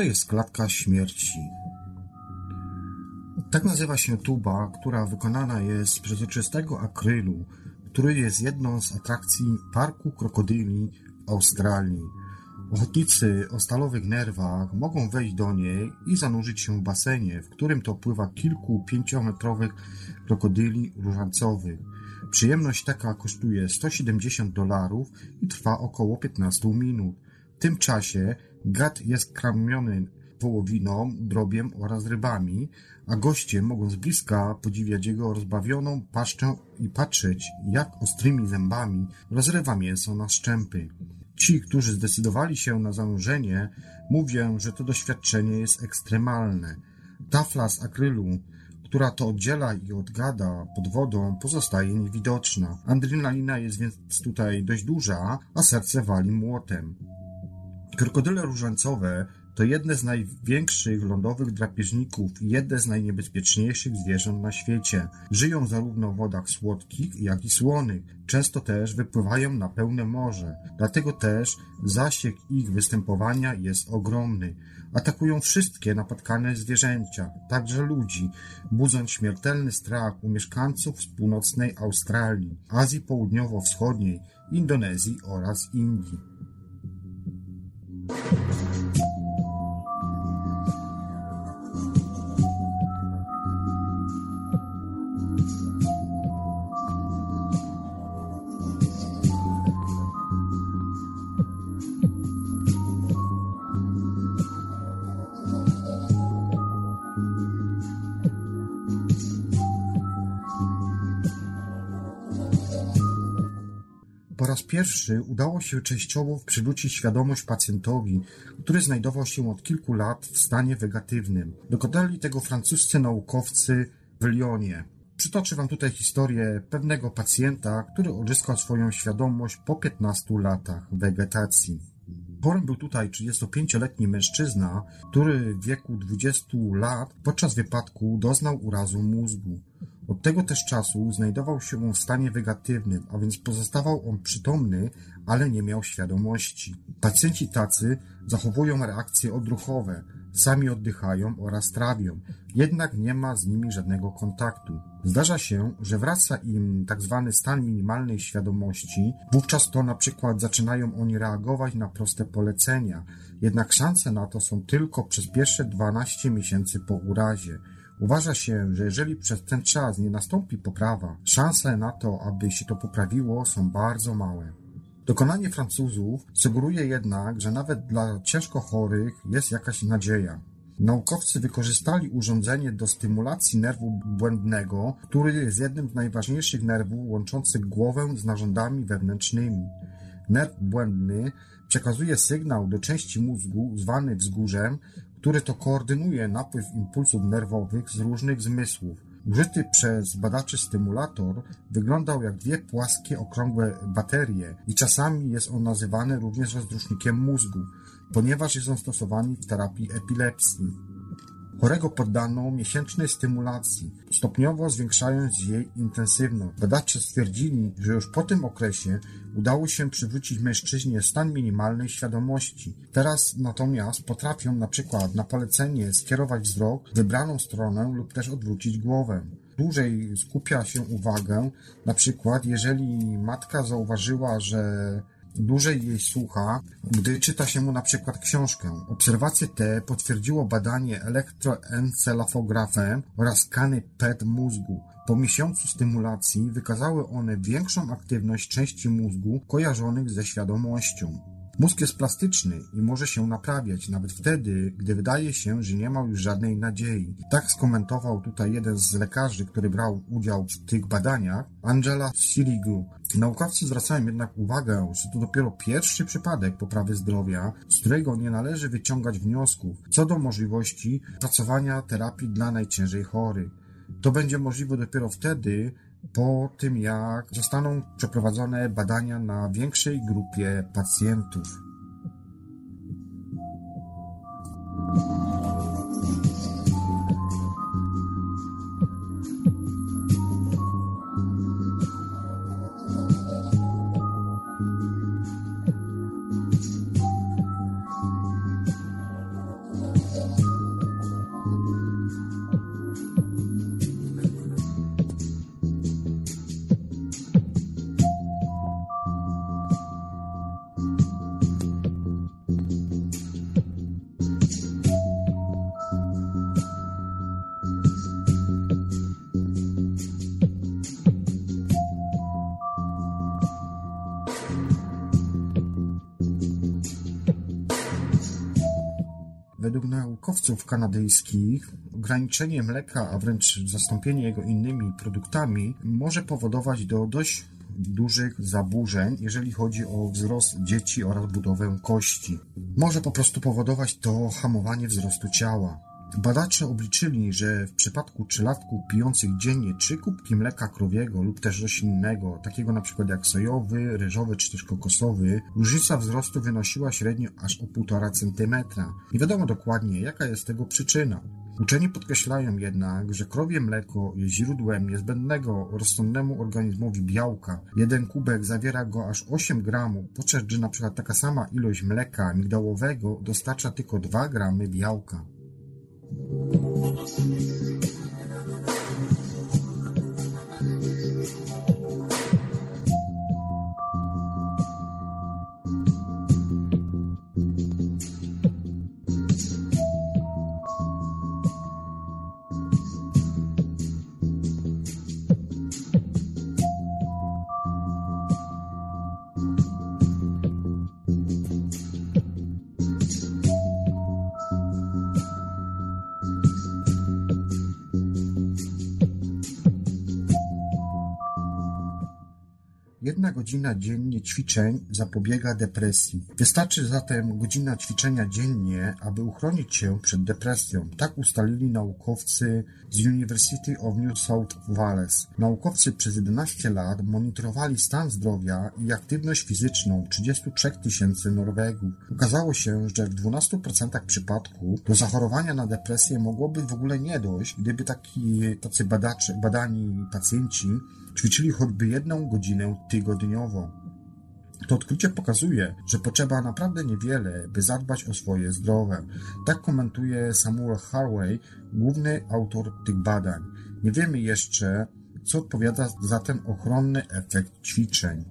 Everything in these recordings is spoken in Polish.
to jest klatka śmierci? Tak nazywa się tuba, która wykonana jest z przezroczystego akrylu, który jest jedną z atrakcji Parku Krokodyli w Australii. Ochotnicy o stalowych nerwach mogą wejść do niej i zanurzyć się w basenie, w którym to pływa kilku pięciometrowych krokodyli różańcowych. Przyjemność taka kosztuje 170 dolarów i trwa około 15 minut. Tym czasie Gad jest karmiony wołowiną, drobiem oraz rybami, a goście mogą z bliska podziwiać jego rozbawioną paszczę i patrzeć, jak ostrymi zębami rozrywa mięso na szczępy. Ci, którzy zdecydowali się na zanurzenie, mówią, że to doświadczenie jest ekstremalne. Tafla z akrylu, która to oddziela i odgada pod wodą, pozostaje niewidoczna. Adrenalina jest więc tutaj dość duża, a serce wali młotem. Krokodyle różańcowe to jedne z największych lądowych drapieżników i jedne z najniebezpieczniejszych zwierząt na świecie. Żyją zarówno w wodach słodkich, jak i słonych. Często też wypływają na pełne morze. Dlatego też zasięg ich występowania jest ogromny. Atakują wszystkie napotkane zwierzęcia, także ludzi, budząc śmiertelny strach u mieszkańców z północnej Australii, Azji Południowo-Wschodniej, Indonezji oraz Indii. Pierwszy udało się częściowo przywrócić świadomość pacjentowi, który znajdował się od kilku lat w stanie wegatywnym. Dokonali tego francuscy naukowcy w Lyonie. Przytoczę Wam tutaj historię pewnego pacjenta, który odzyskał swoją świadomość po 15 latach wegetacji. Chorym był tutaj 35-letni mężczyzna, który w wieku 20 lat podczas wypadku doznał urazu mózgu. Od tego też czasu znajdował się w stanie wegatywnym, a więc pozostawał on przytomny, ale nie miał świadomości. Pacjenci tacy zachowują reakcje odruchowe, sami oddychają oraz trawią, jednak nie ma z nimi żadnego kontaktu. Zdarza się, że wraca im. Tak stan minimalnej świadomości, wówczas to na przykład zaczynają oni reagować na proste polecenia, jednak szanse na to są tylko przez pierwsze 12 miesięcy po urazie. Uważa się, że jeżeli przez ten czas nie nastąpi poprawa, szanse na to, aby się to poprawiło, są bardzo małe. Dokonanie Francuzów sugeruje jednak, że nawet dla ciężko chorych jest jakaś nadzieja. Naukowcy wykorzystali urządzenie do stymulacji nerwu błędnego, który jest jednym z najważniejszych nerwów łączących głowę z narządami wewnętrznymi. Nerw błędny przekazuje sygnał do części mózgu zwany wzgórzem, który to koordynuje napływ impulsów nerwowych z różnych zmysłów. Użyty przez badaczy stymulator wyglądał jak dwie płaskie, okrągłe baterie i czasami jest on nazywany również rozrusznikiem mózgu, ponieważ jest on stosowany w terapii epilepsji. Chorego poddano miesięcznej stymulacji, stopniowo zwiększając jej intensywność. Badacze stwierdzili, że już po tym okresie udało się przywrócić mężczyźnie stan minimalnej świadomości. Teraz natomiast potrafią na przykład na polecenie skierować wzrok w wybraną stronę lub też odwrócić głowę. Dłużej skupia się uwagę, na przykład jeżeli matka zauważyła, że dłużej jej słucha, gdy czyta się mu na przykład książkę. Obserwacje te potwierdziło badanie elektroencefalografem oraz skany PET mózgu. Po miesiącu stymulacji wykazały one większą aktywność części mózgu kojarzonych ze świadomością. Mózg jest plastyczny i może się naprawiać nawet wtedy, gdy wydaje się, że nie ma już żadnej nadziei. Tak skomentował tutaj jeden z lekarzy, który brał udział w tych badaniach, Angela Sirigu. Naukowcy zwracają jednak uwagę, że to dopiero pierwszy przypadek poprawy zdrowia, z którego nie należy wyciągać wniosków co do możliwości pracowania terapii dla najciężej chorych. To będzie możliwe dopiero wtedy, po tym jak zostaną przeprowadzone badania na większej grupie pacjentów. Według naukowców kanadyjskich ograniczenie mleka, a wręcz zastąpienie jego innymi produktami może powodować do dość dużych zaburzeń, jeżeli chodzi o wzrost dzieci oraz budowę kości. Może po prostu powodować to hamowanie wzrostu ciała. Badacze obliczyli, że w przypadku trzylatków pijących dziennie trzy kubki mleka krowiego lub też roślinnego, takiego przykład jak sojowy, ryżowy czy też kokosowy, różnica wzrostu wynosiła średnio aż o 1,5 cm. Nie wiadomo dokładnie, jaka jest tego przyczyna. Uczeni podkreślają jednak, że krowie mleko jest źródłem niezbędnego rozsądnemu organizmowi białka. Jeden kubek zawiera go aż 8 gramów, podczas gdy przykład taka sama ilość mleka migdałowego dostarcza tylko 2 gramy białka. Thank you. Jedna godzina dziennie ćwiczeń zapobiega depresji. Wystarczy zatem godzina ćwiczenia dziennie, aby uchronić się przed depresją. Tak ustalili naukowcy z University of New South Wales. Naukowcy przez 11 lat monitorowali stan zdrowia i aktywność fizyczną 33 tysięcy Norwegów. Okazało się, że w 12% przypadków do zachorowania na depresję mogłoby w ogóle nie dojść, gdyby taki, tacy badacze, badani pacjenci ćwiczyli choćby jedną godzinę tygodniowo. To odkrycie pokazuje, że potrzeba naprawdę niewiele, by zadbać o swoje zdrowie. Tak komentuje Samuel Harvey, główny autor tych badań. Nie wiemy jeszcze, co odpowiada za ten ochronny efekt ćwiczeń.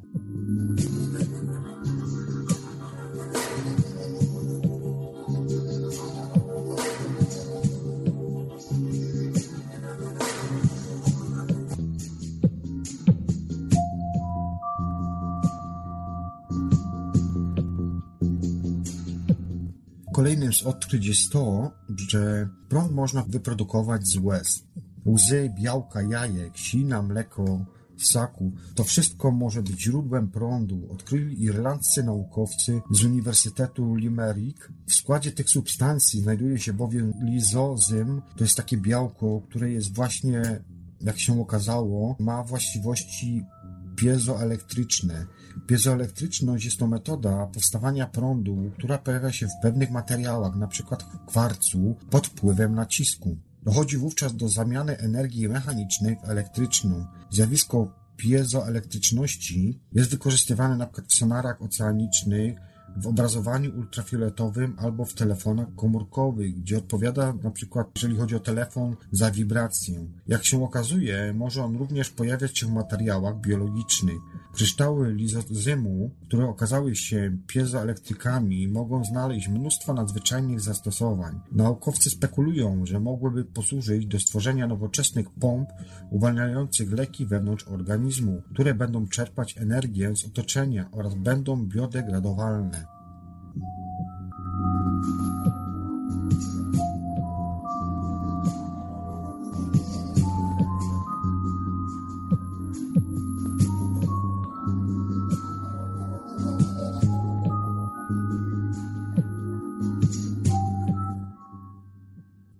Z odkryć jest to, że prąd można wyprodukować z łez. Łzy, białka, jajek, sina, mleko, ssaku. To wszystko może być źródłem prądu, odkryli irlandzcy naukowcy z Uniwersytetu Limerick. W składzie tych substancji znajduje się bowiem lizozym, to jest takie białko, które jest właśnie, jak się okazało, ma właściwości piezoelektryczne. Piezoelektryczność jest to metoda powstawania prądu, która pojawia się w pewnych materiałach, np. kwarcu, pod wpływem nacisku. Dochodzi wówczas do zamiany energii mechanicznej w elektryczną. Zjawisko piezoelektryczności jest wykorzystywane np. w sonarach oceanicznych, w obrazowaniu ultrafioletowym albo w telefonach komórkowych, gdzie odpowiada na przykład, jeżeli chodzi o telefon, za wibrację. Jak się okazuje, może on również pojawiać się w materiałach biologicznych. Kryształy lizozymu, które okazały się piezoelektrykami, mogą znaleźć mnóstwo nadzwyczajnych zastosowań. Naukowcy spekulują, że mogłyby posłużyć do stworzenia nowoczesnych pomp uwalniających leki wewnątrz organizmu, które będą czerpać energię z otoczenia oraz będą biodegradowalne.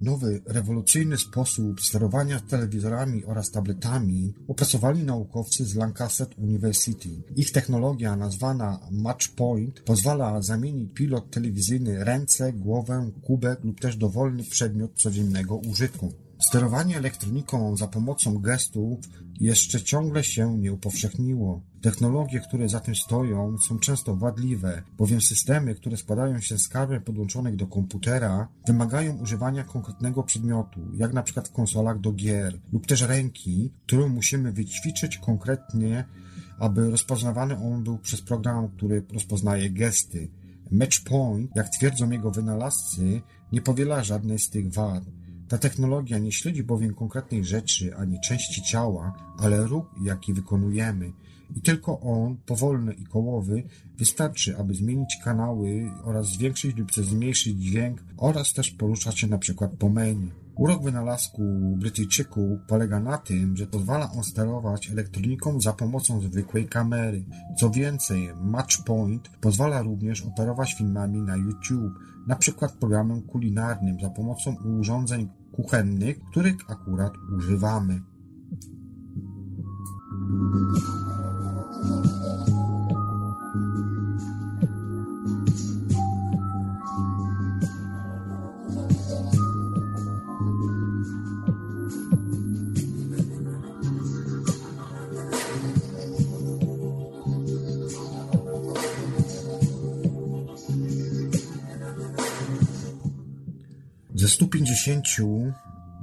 Nowy, rewolucyjny sposób sterowania telewizorami oraz tabletami opracowali naukowcy z Lancaster University. Ich technologia, nazwana Matchpoint, pozwala zamienić pilot telewizyjny ręce, głowę, kubek lub też dowolny przedmiot codziennego użytku. Sterowanie elektroniką za pomocą gestów jeszcze ciągle się nie upowszechniło. Technologie, które za tym stoją, są często wadliwe, bowiem systemy, które składają się z kabel podłączonych do komputera, wymagają używania konkretnego przedmiotu, jak na przykład w konsolach do gier, lub też ręki, którą musimy wyćwiczyć konkretnie, aby rozpoznawany on był przez program, który rozpoznaje gesty. Matchpoint, jak twierdzą jego wynalazcy, nie powiela żadnej z tych wad. Ta technologia nie śledzi bowiem konkretnej rzeczy ani części ciała, ale ruch, jaki wykonujemy. I tylko on, powolny i kołowy, wystarczy, aby zmienić kanały oraz zwiększyć lub zmniejszyć dźwięk oraz też poruszać się na przykład po menu. Urok wynalazku Brytyjczyków polega na tym, że pozwala on sterować elektroniką za pomocą zwykłej kamery. Co więcej, Matchpoint pozwala również operować filmami na YouTube, na przykład programem kulinarnym za pomocą urządzeń kuchennych, których akurat używamy. Ze 150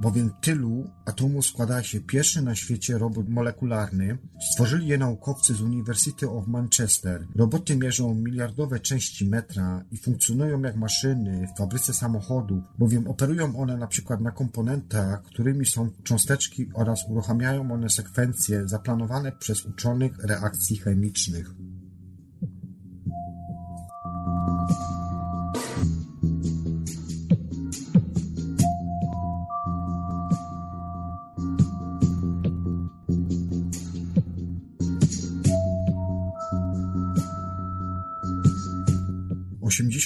bowiem tylu atomów składa się pierwszy na świecie robot molekularny. Stworzyli je naukowcy z University of Manchester. Roboty mierzą miliardowe części metra i funkcjonują jak maszyny w fabryce samochodów, bowiem operują one na przykład na komponentach, którymi są cząsteczki oraz uruchamiają one sekwencje zaplanowane przez uczonych reakcji chemicznych.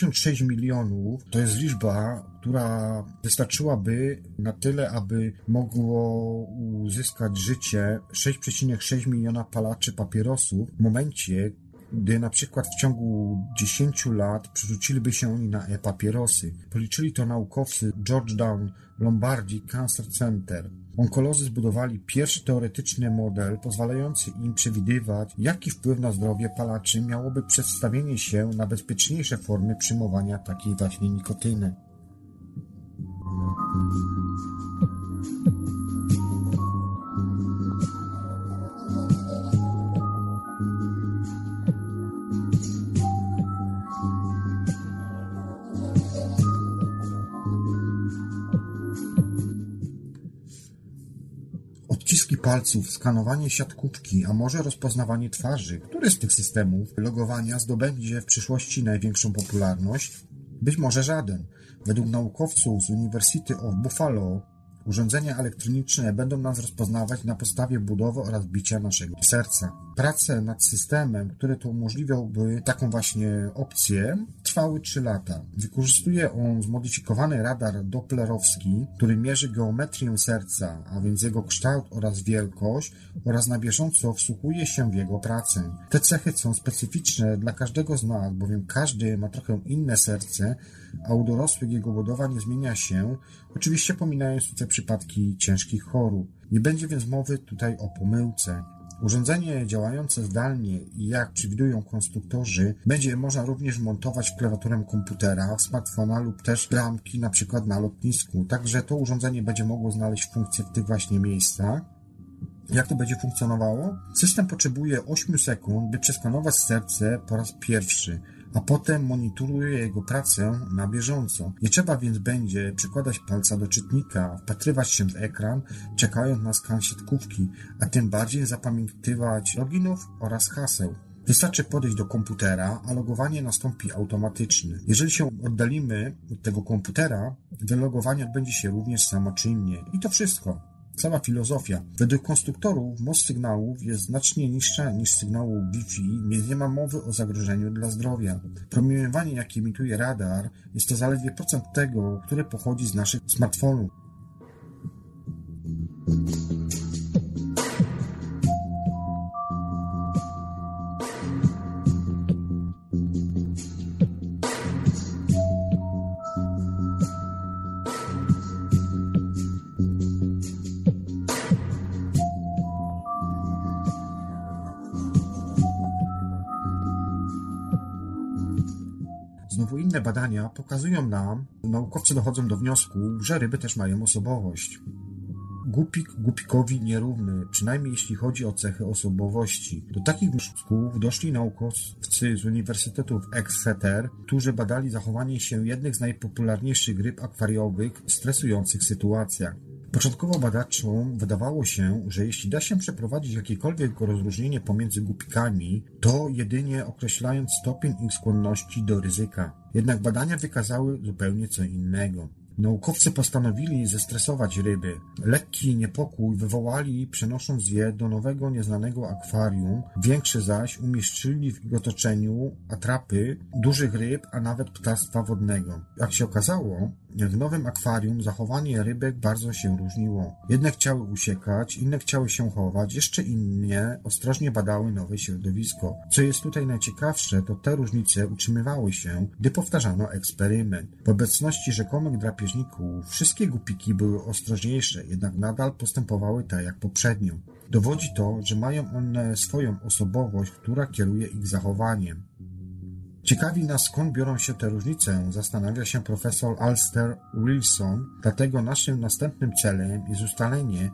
Osiemdziesiąt sześć milionów to jest liczba, która wystarczyłaby na tyle, aby mogło uzyskać życie 6,6 miliona palaczy papierosów w momencie, gdy na przykład w ciągu 10 lat przerzuciliby się oni na e-papierosy. Policzyli to naukowcy Georgetown Lombardi Cancer Center. Onkolodzy zbudowali pierwszy teoretyczny model pozwalający im przewidywać, jaki wpływ na zdrowie palaczy miałoby przedstawienie się na bezpieczniejsze formy przyjmowania takiej właśnie nikotyny. Palców, skanowanie siatkówki, a może rozpoznawanie twarzy. Który z tych systemów logowania zdobędzie w przyszłości największą popularność? Być może żaden. Według naukowców z University of Buffalo urządzenia elektroniczne będą nas rozpoznawać na podstawie budowy oraz bicia naszego serca. Prace nad systemem, który to umożliwiałby taką właśnie opcję, trwały 3 lata. Wykorzystuje on zmodyfikowany radar dopplerowski, który mierzy geometrię serca, a więc jego kształt oraz wielkość oraz na bieżąco wsłuchuje się w jego pracę. Te cechy są specyficzne dla każdego z nas, bowiem każdy ma trochę inne serce, a u dorosłych jego budowa nie zmienia się, oczywiście pominając tutaj przypadki ciężkich chorób. Nie będzie więc mowy tutaj o pomyłce. Urządzenie działające zdalnie jak przewidują konstruktorzy, będzie można również montować w klawiaturę komputera, smartfona lub też bramki na przykład na lotnisku. Także to urządzenie będzie mogło znaleźć funkcję w tych właśnie miejscach. Jak to będzie funkcjonowało? System potrzebuje 8 sekund, by przeskanować serce po raz pierwszy, a potem monitoruje jego pracę na bieżąco. Nie trzeba więc będzie przykładać palca do czytnika, wpatrywać się w ekran, czekając na skan siatkówki, a tym bardziej zapamiętywać loginów oraz haseł. Wystarczy podejść do komputera, a logowanie nastąpi automatycznie. Jeżeli się oddalimy od tego komputera, wylogowanie odbędzie się również samoczynnie. I to wszystko. Cała filozofia. Według konstruktorów moc sygnałów jest znacznie niższa niż sygnału Wi-Fi, więc nie ma mowy o zagrożeniu dla zdrowia. Promieniowanie, jakie emituje radar, jest to zaledwie procent tego, które pochodzi z naszych smartfonów. Inne badania pokazują nam, naukowcy dochodzą do wniosku, że ryby też mają osobowość. Głupik głupikowi nierówny, przynajmniej jeśli chodzi o cechy osobowości. Do takich wniosków doszli naukowcy z Uniwersytetu w Exeter, którzy badali zachowanie się jednych z najpopularniejszych ryb akwariowych w stresujących sytuacjach. Początkowo badaczom wydawało się, że jeśli da się przeprowadzić jakiekolwiek rozróżnienie pomiędzy głupikami, to jedynie określając stopień ich skłonności do ryzyka. Jednak badania wykazały zupełnie co innego. Naukowcy postanowili zestresować ryby. Lekki niepokój wywołali, przenosząc je do nowego, nieznanego akwarium. Większe zaś umieścili w ich otoczeniu atrapy dużych ryb, a nawet ptactwa wodnego. Jak się okazało, w nowym akwarium zachowanie rybek bardzo się różniło. Jedne chciały uciekać, inne chciały się chować, jeszcze inne ostrożnie badały nowe środowisko. Co jest tutaj najciekawsze, to te różnice utrzymywały się, gdy powtarzano eksperyment. W obecności rzekomych drapieżników wszystkie głupiki były ostrożniejsze, jednak nadal postępowały tak jak poprzednio. Dowodzi to, że mają one swoją osobowość, która kieruje ich zachowaniem. Ciekawi nas, skąd biorą się te różnice, zastanawia się profesor Alster Wilson, dlatego naszym następnym celem jest ustalenie,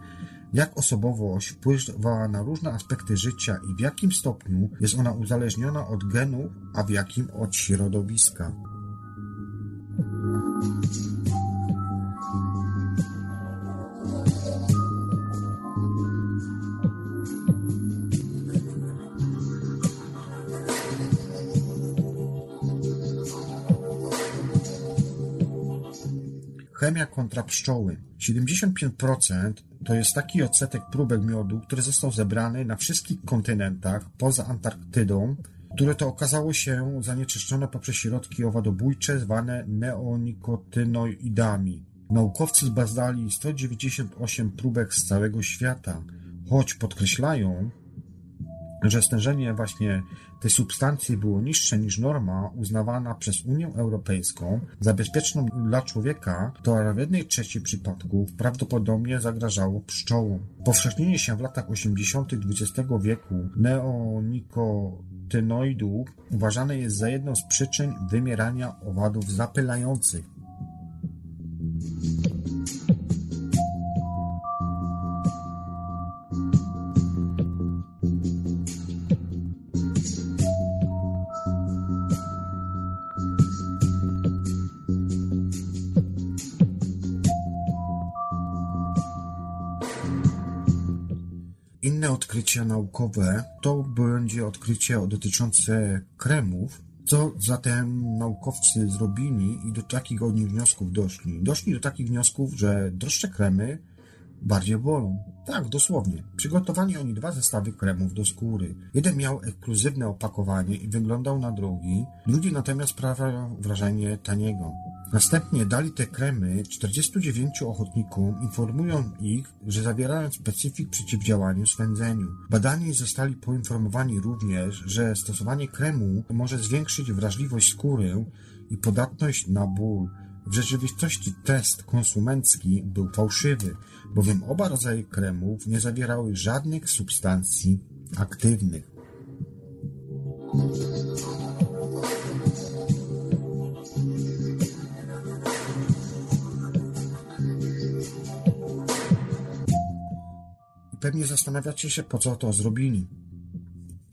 jak osobowość wpływa na różne aspekty życia i w jakim stopniu jest ona uzależniona od genów, a w jakim od środowiska. Chemia kontra pszczoły. 75% to jest taki odsetek próbek miodu, który został zebrany na wszystkich kontynentach poza Antarktydą, które to okazało się zanieczyszczone poprzez środki owadobójcze zwane neonikotynoidami. Naukowcy zbadali 198 próbek z całego świata, choć podkreślają, że stężenie właśnie tej substancji było niższe niż norma uznawana przez Unię Europejską za bezpieczną dla człowieka, to w jednej trzeciej przypadków prawdopodobnie zagrażało pszczołom. Powszechnienie się w latach 80. XX wieku neonikotynoidów uważane jest za jedną z przyczyn wymierania owadów zapylających. Odkrycia naukowe to będzie odkrycie dotyczące kremów. Co zatem naukowcy zrobili i do takich oni wniosków doszli? Doszli do takich wniosków, że droższe kremy bardziej bolą. Tak, dosłownie. Przygotowali oni dwa zestawy kremów do skóry. Jeden miał ekskluzywne opakowanie i wyglądał na drugi, drugi natomiast sprawiał wrażenie taniego. Następnie dali te kremy 49 ochotnikom, informując ich, że zawierają specyfik przeciwdziałaniu swędzeniu. Badani zostali poinformowani również, że stosowanie kremu może zwiększyć wrażliwość skóry i podatność na ból. W rzeczywistości test konsumencki był fałszywy, bowiem oba rodzaje kremów nie zawierały żadnych substancji aktywnych. pewnie zastanawiacie się, po co to zrobili.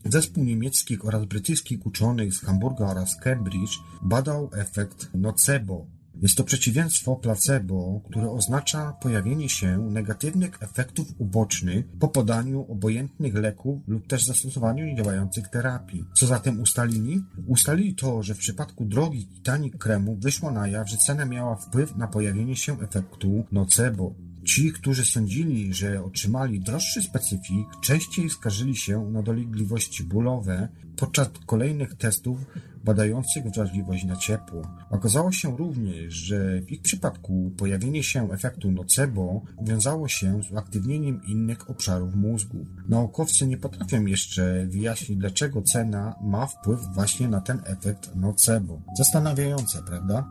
Zespół niemieckich oraz brytyjskich uczonych z Hamburga oraz Cambridge badał efekt nocebo. Jest to przeciwieństwo placebo, które oznacza pojawienie się negatywnych efektów ubocznych po podaniu obojętnych leków lub też zastosowaniu niedziałających terapii. Co zatem ustalili? Ustalili to, że w przypadku drogi i tanich kremu wyszło na jaw, że cena miała wpływ na pojawienie się efektu nocebo. Ci, którzy sądzili, że otrzymali droższy specyfik, częściej skarżyli się na dolegliwości bólowe podczas kolejnych testów badających wrażliwość na ciepło. Okazało się również, że w ich przypadku pojawienie się efektu nocebo wiązało się z uaktywnieniem innych obszarów mózgu. Naukowcy nie potrafią jeszcze wyjaśnić, dlaczego cena ma wpływ właśnie na ten efekt nocebo. Zastanawiające, prawda?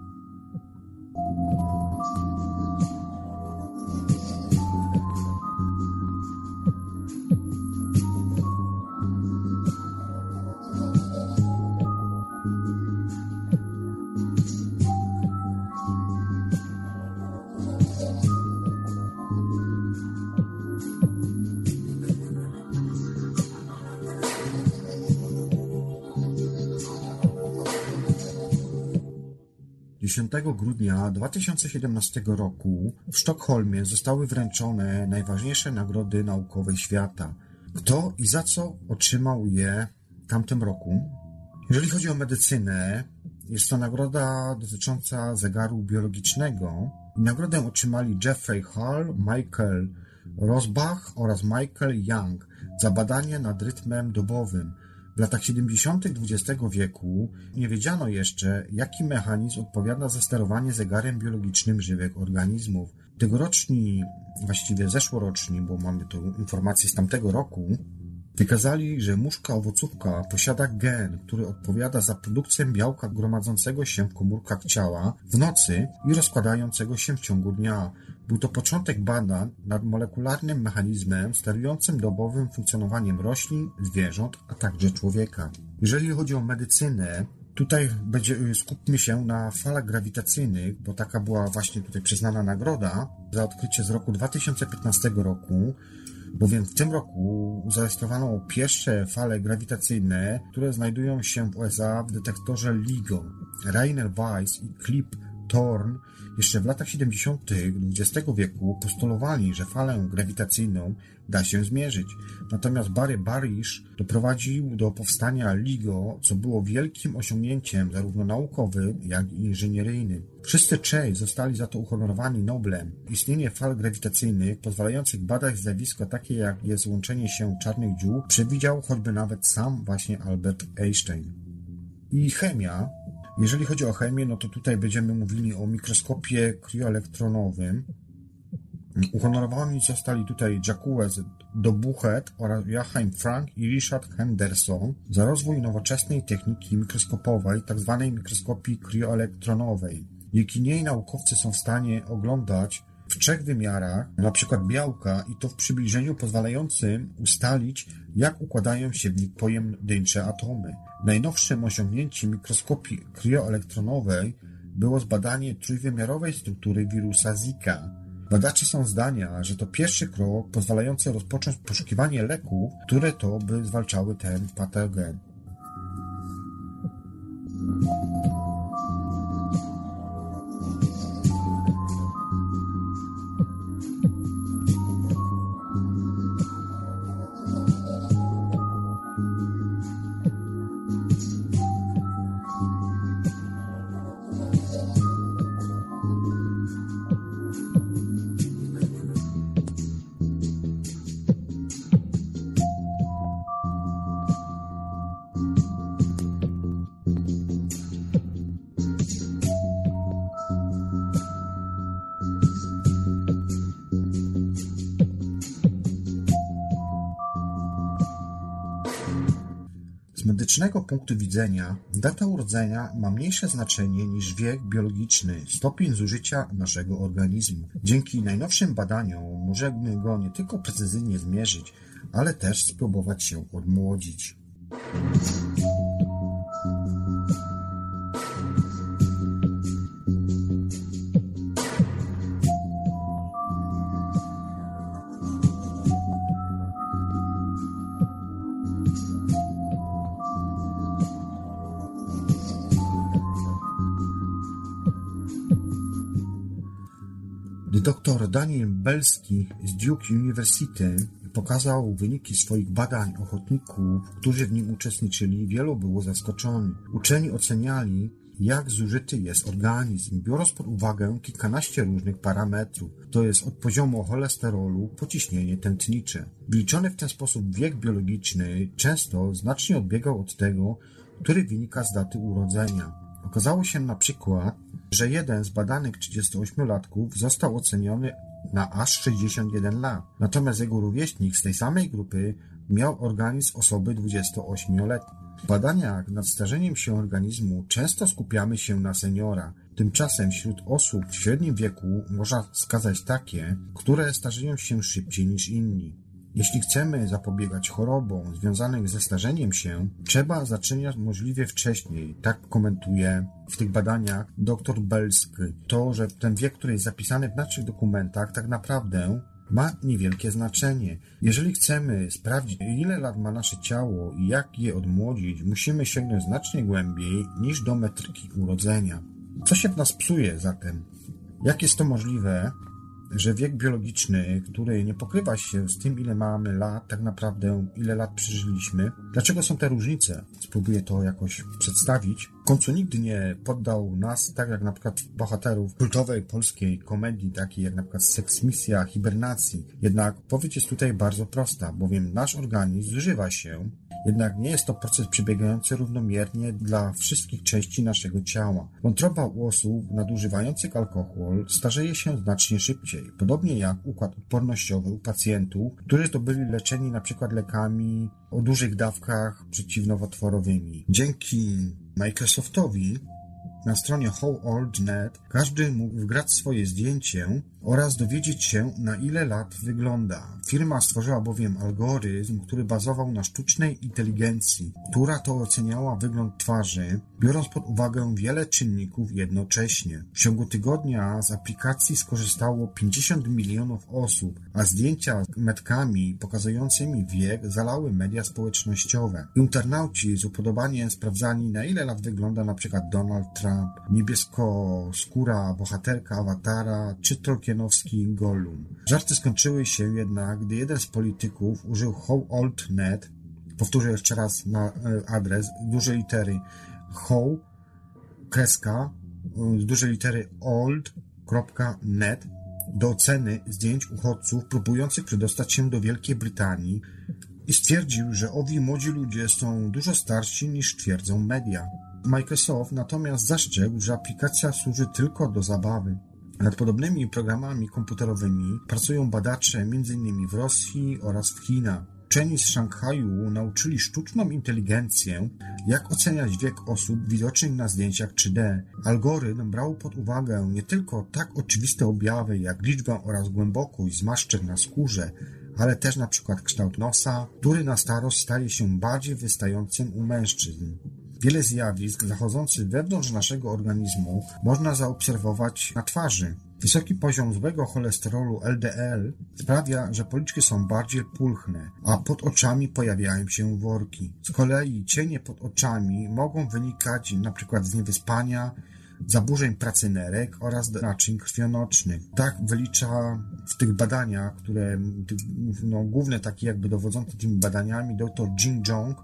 10 grudnia 2017 roku w Sztokholmie zostały wręczone najważniejsze nagrody naukowe świata. Kto i za co otrzymał je w tamtym roku? Jeżeli chodzi o medycynę, jest to nagroda dotycząca zegaru biologicznego. Nagrodę otrzymali Jeffrey Hall, Michael Rosbach oraz Michael Young za badanie nad rytmem dobowym – w latach 70. XX wieku nie wiedziano jeszcze, jaki mechanizm odpowiada za sterowanie zegarem biologicznym żywych organizmów. Tegoroczni, właściwie zeszłoroczni, bo mamy tu informacje z tamtego roku, wykazali, że muszka owocówka posiada gen, który odpowiada za produkcję białka gromadzącego się w komórkach ciała w nocy i rozkładającego się w ciągu dnia. Był to początek badań nad molekularnym mechanizmem sterującym dobowym funkcjonowaniem roślin, zwierząt, a także człowieka. Jeżeli chodzi o medycynę, Tutaj będzie, skupmy się na falach grawitacyjnych, bo taka była właśnie tutaj przyznana nagroda za odkrycie z roku 2015 roku, bowiem w tym roku zarejestrowano pierwsze fale grawitacyjne, które znajdują się w USA w detektorze LIGO. Rainer Weiss i Clip Thorne jeszcze w latach 70. XX wieku postulowali, że falę grawitacyjną da się zmierzyć. Natomiast Barry Barish doprowadził do powstania LIGO, co było wielkim osiągnięciem zarówno naukowym, jak i inżynieryjnym. Wszyscy trzej zostali za to uhonorowani Noblem. Istnienie fal grawitacyjnych pozwalających badać zjawisko takie jak jest łączenie się czarnych dziur przewidział choćby nawet sam właśnie Albert Einstein. I chemia jeżeli chodzi o chemię, no to tutaj będziemy mówili o mikroskopie krioelektronowym. Uhonorowani zostali tutaj Jacques Dobuchet oraz Joachim Frank i Richard Henderson za rozwój nowoczesnej techniki mikroskopowej, tzw. Tak mikroskopii krioelektronowej. Dzięki niej naukowcy są w stanie oglądać w trzech wymiarach, na przykład białka, i to w przybliżeniu pozwalającym ustalić, jak układają się w nich pojedyncze atomy. Najnowszym osiągnięciem mikroskopii krioelektronowej było zbadanie trójwymiarowej struktury wirusa Zika. Badacze są zdania, że to pierwszy krok pozwalający rozpocząć poszukiwanie leków, które to by zwalczały ten patogen. Medycznego punktu widzenia data urodzenia ma mniejsze znaczenie niż wiek biologiczny, stopień zużycia naszego organizmu. Dzięki najnowszym badaniom możemy go nie tylko precyzyjnie zmierzyć, ale też spróbować się odmłodzić. Dr Daniel Belski z Duke University pokazał wyniki swoich badań ochotników, którzy w nim uczestniczyli. Wielu było zaskoczonych. Uczeni oceniali, jak zużyty jest organizm, biorąc pod uwagę kilkanaście różnych parametrów, to jest od poziomu cholesterolu po ciśnienie tętnicze. Wyliczony w ten sposób wiek biologiczny często znacznie odbiegał od tego, który wynika z daty urodzenia. Okazało się na przykład, że jeden z badanych 38-latków został oceniony na aż 61 lat, natomiast jego rówieśnik z tej samej grupy miał organizm osoby 28-letniej. W badaniach nad starzeniem się organizmu często skupiamy się na seniora. Tymczasem wśród osób w średnim wieku można wskazać takie, które starzeją się szybciej niż inni. Jeśli chcemy zapobiegać chorobom związanym ze starzeniem się, trzeba zaczynać możliwie wcześniej. Tak komentuje w tych badaniach dr Belski. To, że ten wiek, który jest zapisany w naszych dokumentach, tak naprawdę ma niewielkie znaczenie. Jeżeli chcemy sprawdzić, ile lat ma nasze ciało i jak je odmłodzić, musimy sięgnąć znacznie głębiej niż do metryki urodzenia. Co się w nas psuje zatem? Jak jest to możliwe, że wiek biologiczny, który nie pokrywa się z tym, ile mamy lat, tak naprawdę ile lat przeżyliśmy, dlaczego są te różnice? Spróbuję to jakoś przedstawić. W końcu nigdy nie poddał nas, tak jak na przykład bohaterów kultowej polskiej komedii, takiej jak na przykład Seks Misja, Hibernacji. Jednak odpowiedź jest tutaj bardzo prosta, bowiem nasz organizm zużywa się jednak nie jest to proces przebiegający równomiernie dla wszystkich części naszego ciała. Wątroba u osób nadużywających alkohol starzeje się znacznie szybciej, podobnie jak układ odpornościowy u pacjentów, którzy to byli leczeni np. lekami o dużych dawkach przeciwnowotworowymi. Dzięki Microsoftowi na stronie HowOld.net każdy mógł wgrać swoje zdjęcie oraz dowiedzieć się, na ile lat wygląda. Firma stworzyła bowiem algorytm, który bazował na sztucznej inteligencji, która to oceniała wygląd twarzy, biorąc pod uwagę wiele czynników jednocześnie. W ciągu tygodnia z aplikacji skorzystało 50 milionów osób, a zdjęcia z metkami pokazującymi wiek zalały media społecznościowe. Internauci z upodobaniem sprawdzali, na ile lat wygląda np. Donald Trump, niebieskoskóra bohaterka awatara czy Tolkien Tolkienowski Gollum. Żarty skończyły się jednak, gdy jeden z polityków użył How Old Net, powtórzę jeszcze raz na e, adres, duże litery how, kreska, e, duże litery old.net do oceny zdjęć uchodźców próbujących przedostać się do Wielkiej Brytanii i stwierdził, że owi młodzi ludzie są dużo starsi niż twierdzą media. Microsoft natomiast zastrzegł, że aplikacja służy tylko do zabawy. Nad podobnymi programami komputerowymi pracują badacze m.in. w Rosji oraz w Chinach. Uczeni z Szanghaju nauczyli sztuczną inteligencję, jak oceniać wiek osób widocznych na zdjęciach 3D. Algorytm brał pod uwagę nie tylko tak oczywiste objawy jak liczbę oraz głębokość zmarszczek na skórze, ale też na przykład kształt nosa, który na starość staje się bardziej wystającym u mężczyzn. Wiele zjawisk zachodzących wewnątrz naszego organizmu można zaobserwować na twarzy. Wysoki poziom złego cholesterolu LDL sprawia, że policzki są bardziej pulchne, a pod oczami pojawiają się worki. Z kolei cienie pod oczami mogą wynikać np. z niewyspania, zaburzeń pracy nerek oraz naczyń krwionocznych. Tak wylicza w tych badaniach, które no, główne takie jakby dowodzące tymi badaniami dr Jin Jong,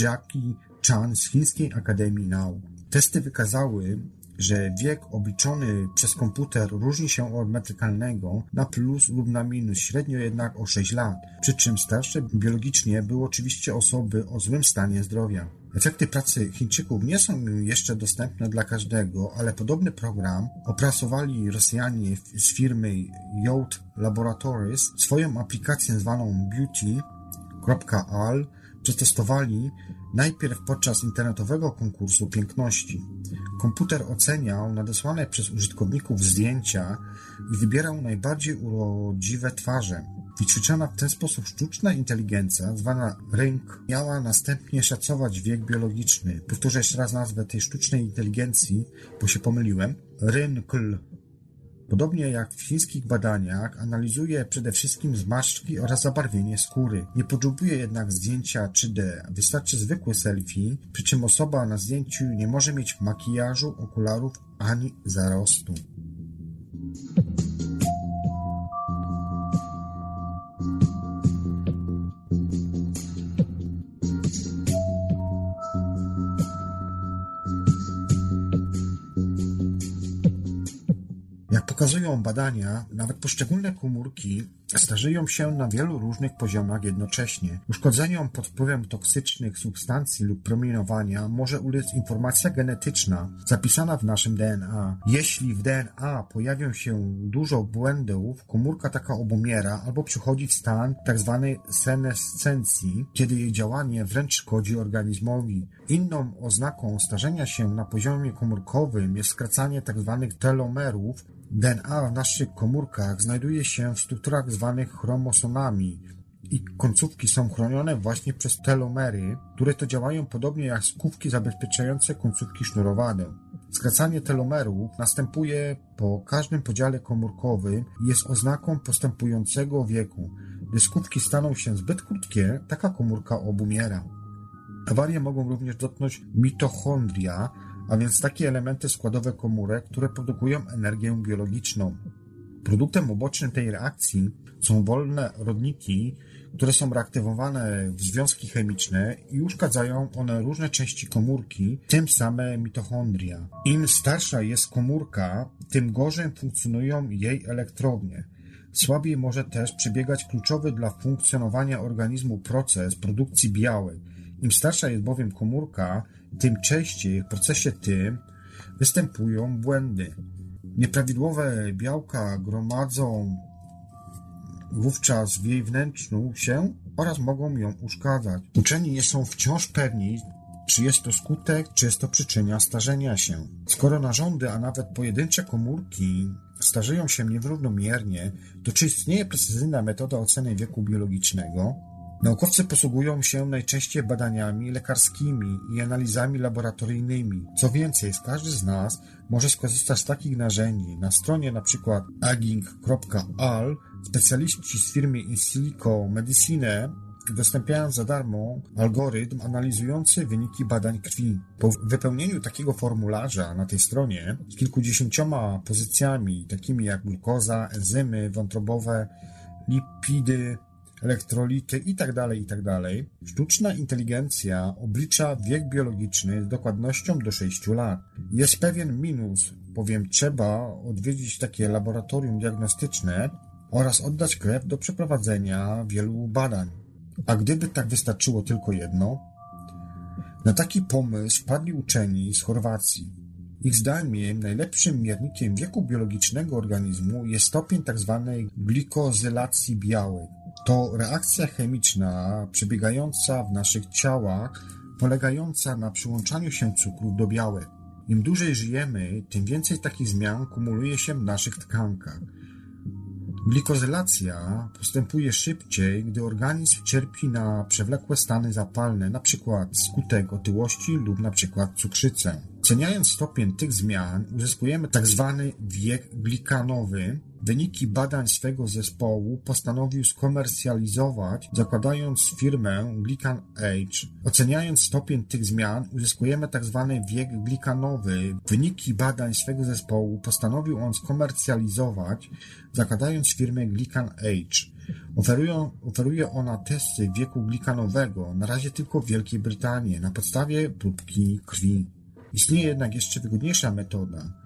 Jackie Chan z Chińskiej Akademii Nauk. Testy wykazały, że wiek obliczony przez komputer różni się od metrykalnego na plus lub na minus, średnio jednak o 6 lat, przy czym starsze biologicznie były oczywiście osoby o złym stanie zdrowia. Efekty pracy Chińczyków nie są jeszcze dostępne dla każdego, ale podobny program opracowali Rosjanie z firmy Yacht Laboratories swoją aplikację zwaną Beauty.al przetestowali najpierw podczas internetowego konkursu piękności. Komputer oceniał nadesłane przez użytkowników zdjęcia i wybierał najbardziej urodziwe twarze. Wyćwiczona w ten sposób sztuczna inteligencja, zwana Ring, miała następnie szacować wiek biologiczny. Powtórzę jeszcze raz nazwę tej sztucznej inteligencji, bo się pomyliłem. Rynkl Podobnie jak w chińskich badaniach, analizuje przede wszystkim zmarszczki oraz zabarwienie skóry. Nie potrzebuje jednak zdjęcia 3D, wystarczy zwykły selfie, przy czym osoba na zdjęciu nie może mieć makijażu, okularów ani zarostu. Pokazują badania, nawet poszczególne komórki starzeją się na wielu różnych poziomach jednocześnie. Uszkodzeniom pod wpływem toksycznych substancji lub promieniowania może ulec informacja genetyczna zapisana w naszym DNA. Jeśli w DNA pojawią się dużo błędów, komórka taka obumiera albo przychodzi w stan tzw. Tak senescencji, kiedy jej działanie wręcz szkodzi organizmowi. Inną oznaką starzenia się na poziomie komórkowym jest skracanie tzw. Tak telomerów, DNA w naszych komórkach znajduje się w strukturach zwanych chromosomami i końcówki są chronione właśnie przez telomery, które to działają podobnie jak skówki zabezpieczające końcówki sznurowane. Skracanie telomerów następuje po każdym podziale komórkowym i jest oznaką postępującego wieku. Gdy skówki staną się zbyt krótkie, taka komórka obumiera. Awarie mogą również dotknąć mitochondria, a więc takie elementy składowe komórek, które produkują energię biologiczną. Produktem ubocznym tej reakcji są wolne rodniki, które są reaktywowane w związki chemiczne i uszkadzają one różne części komórki, tym same mitochondria. Im starsza jest komórka, tym gorzej funkcjonują jej elektrownie. Słabiej może też przebiegać kluczowy dla funkcjonowania organizmu proces produkcji białek. Im starsza jest bowiem komórka, tym częściej w procesie tym występują błędy. Nieprawidłowe białka gromadzą wówczas w jej wnętrzu się oraz mogą ją uszkadzać. Uczeni nie są wciąż pewni, czy jest to skutek, czy jest to przyczyna starzenia się. Skoro narządy, a nawet pojedyncze komórki starzeją się nierównomiernie, to czy istnieje precyzyjna metoda oceny wieku biologicznego? Naukowcy posługują się najczęściej badaniami lekarskimi i analizami laboratoryjnymi. Co więcej, każdy z nas może skorzystać z takich narzędzi. Na stronie np. aging.al specjaliści z firmy Insilico Medicine udostępniają za darmo algorytm analizujący wyniki badań krwi. Po wypełnieniu takiego formularza na tej stronie z kilkudziesięcioma pozycjami, takimi jak glukoza, enzymy wątrobowe, lipidy, elektrolity itd., tak itd. Tak sztuczna inteligencja oblicza wiek biologiczny z dokładnością do 6 lat. Jest pewien minus, bowiem trzeba odwiedzić takie laboratorium diagnostyczne oraz oddać krew do przeprowadzenia wielu badań. A gdyby tak wystarczyło tylko jedno? Na taki pomysł wpadli uczeni z Chorwacji. Ich zdaniem najlepszym miernikiem wieku biologicznego organizmu jest stopień tzw. Tak glikozylacji białek. To reakcja chemiczna przebiegająca w naszych ciałach, polegająca na przyłączaniu się cukrów do białek. Im dłużej żyjemy, tym więcej takich zmian kumuluje się w naszych tkankach. Glikozylacja postępuje szybciej, gdy organizm cierpi na przewlekłe stany zapalne, np. skutek otyłości lub np. cukrzycę. Oceniając stopień tych zmian, uzyskujemy tzw. Tak wiek glikanowy. Wyniki badań swego zespołu postanowił skomercjalizować, zakładając firmę Glican Age. Oceniając stopień tych zmian, uzyskujemy tzw. Tak wiek glikanowy. Wyniki badań swego zespołu postanowił on skomercjalizować, zakładając firmę Glican Age. Oferują, oferuje ona testy wieku glikanowego, na razie tylko w Wielkiej Brytanii, na podstawie próbki krwi. Istnieje jednak jeszcze wygodniejsza metoda.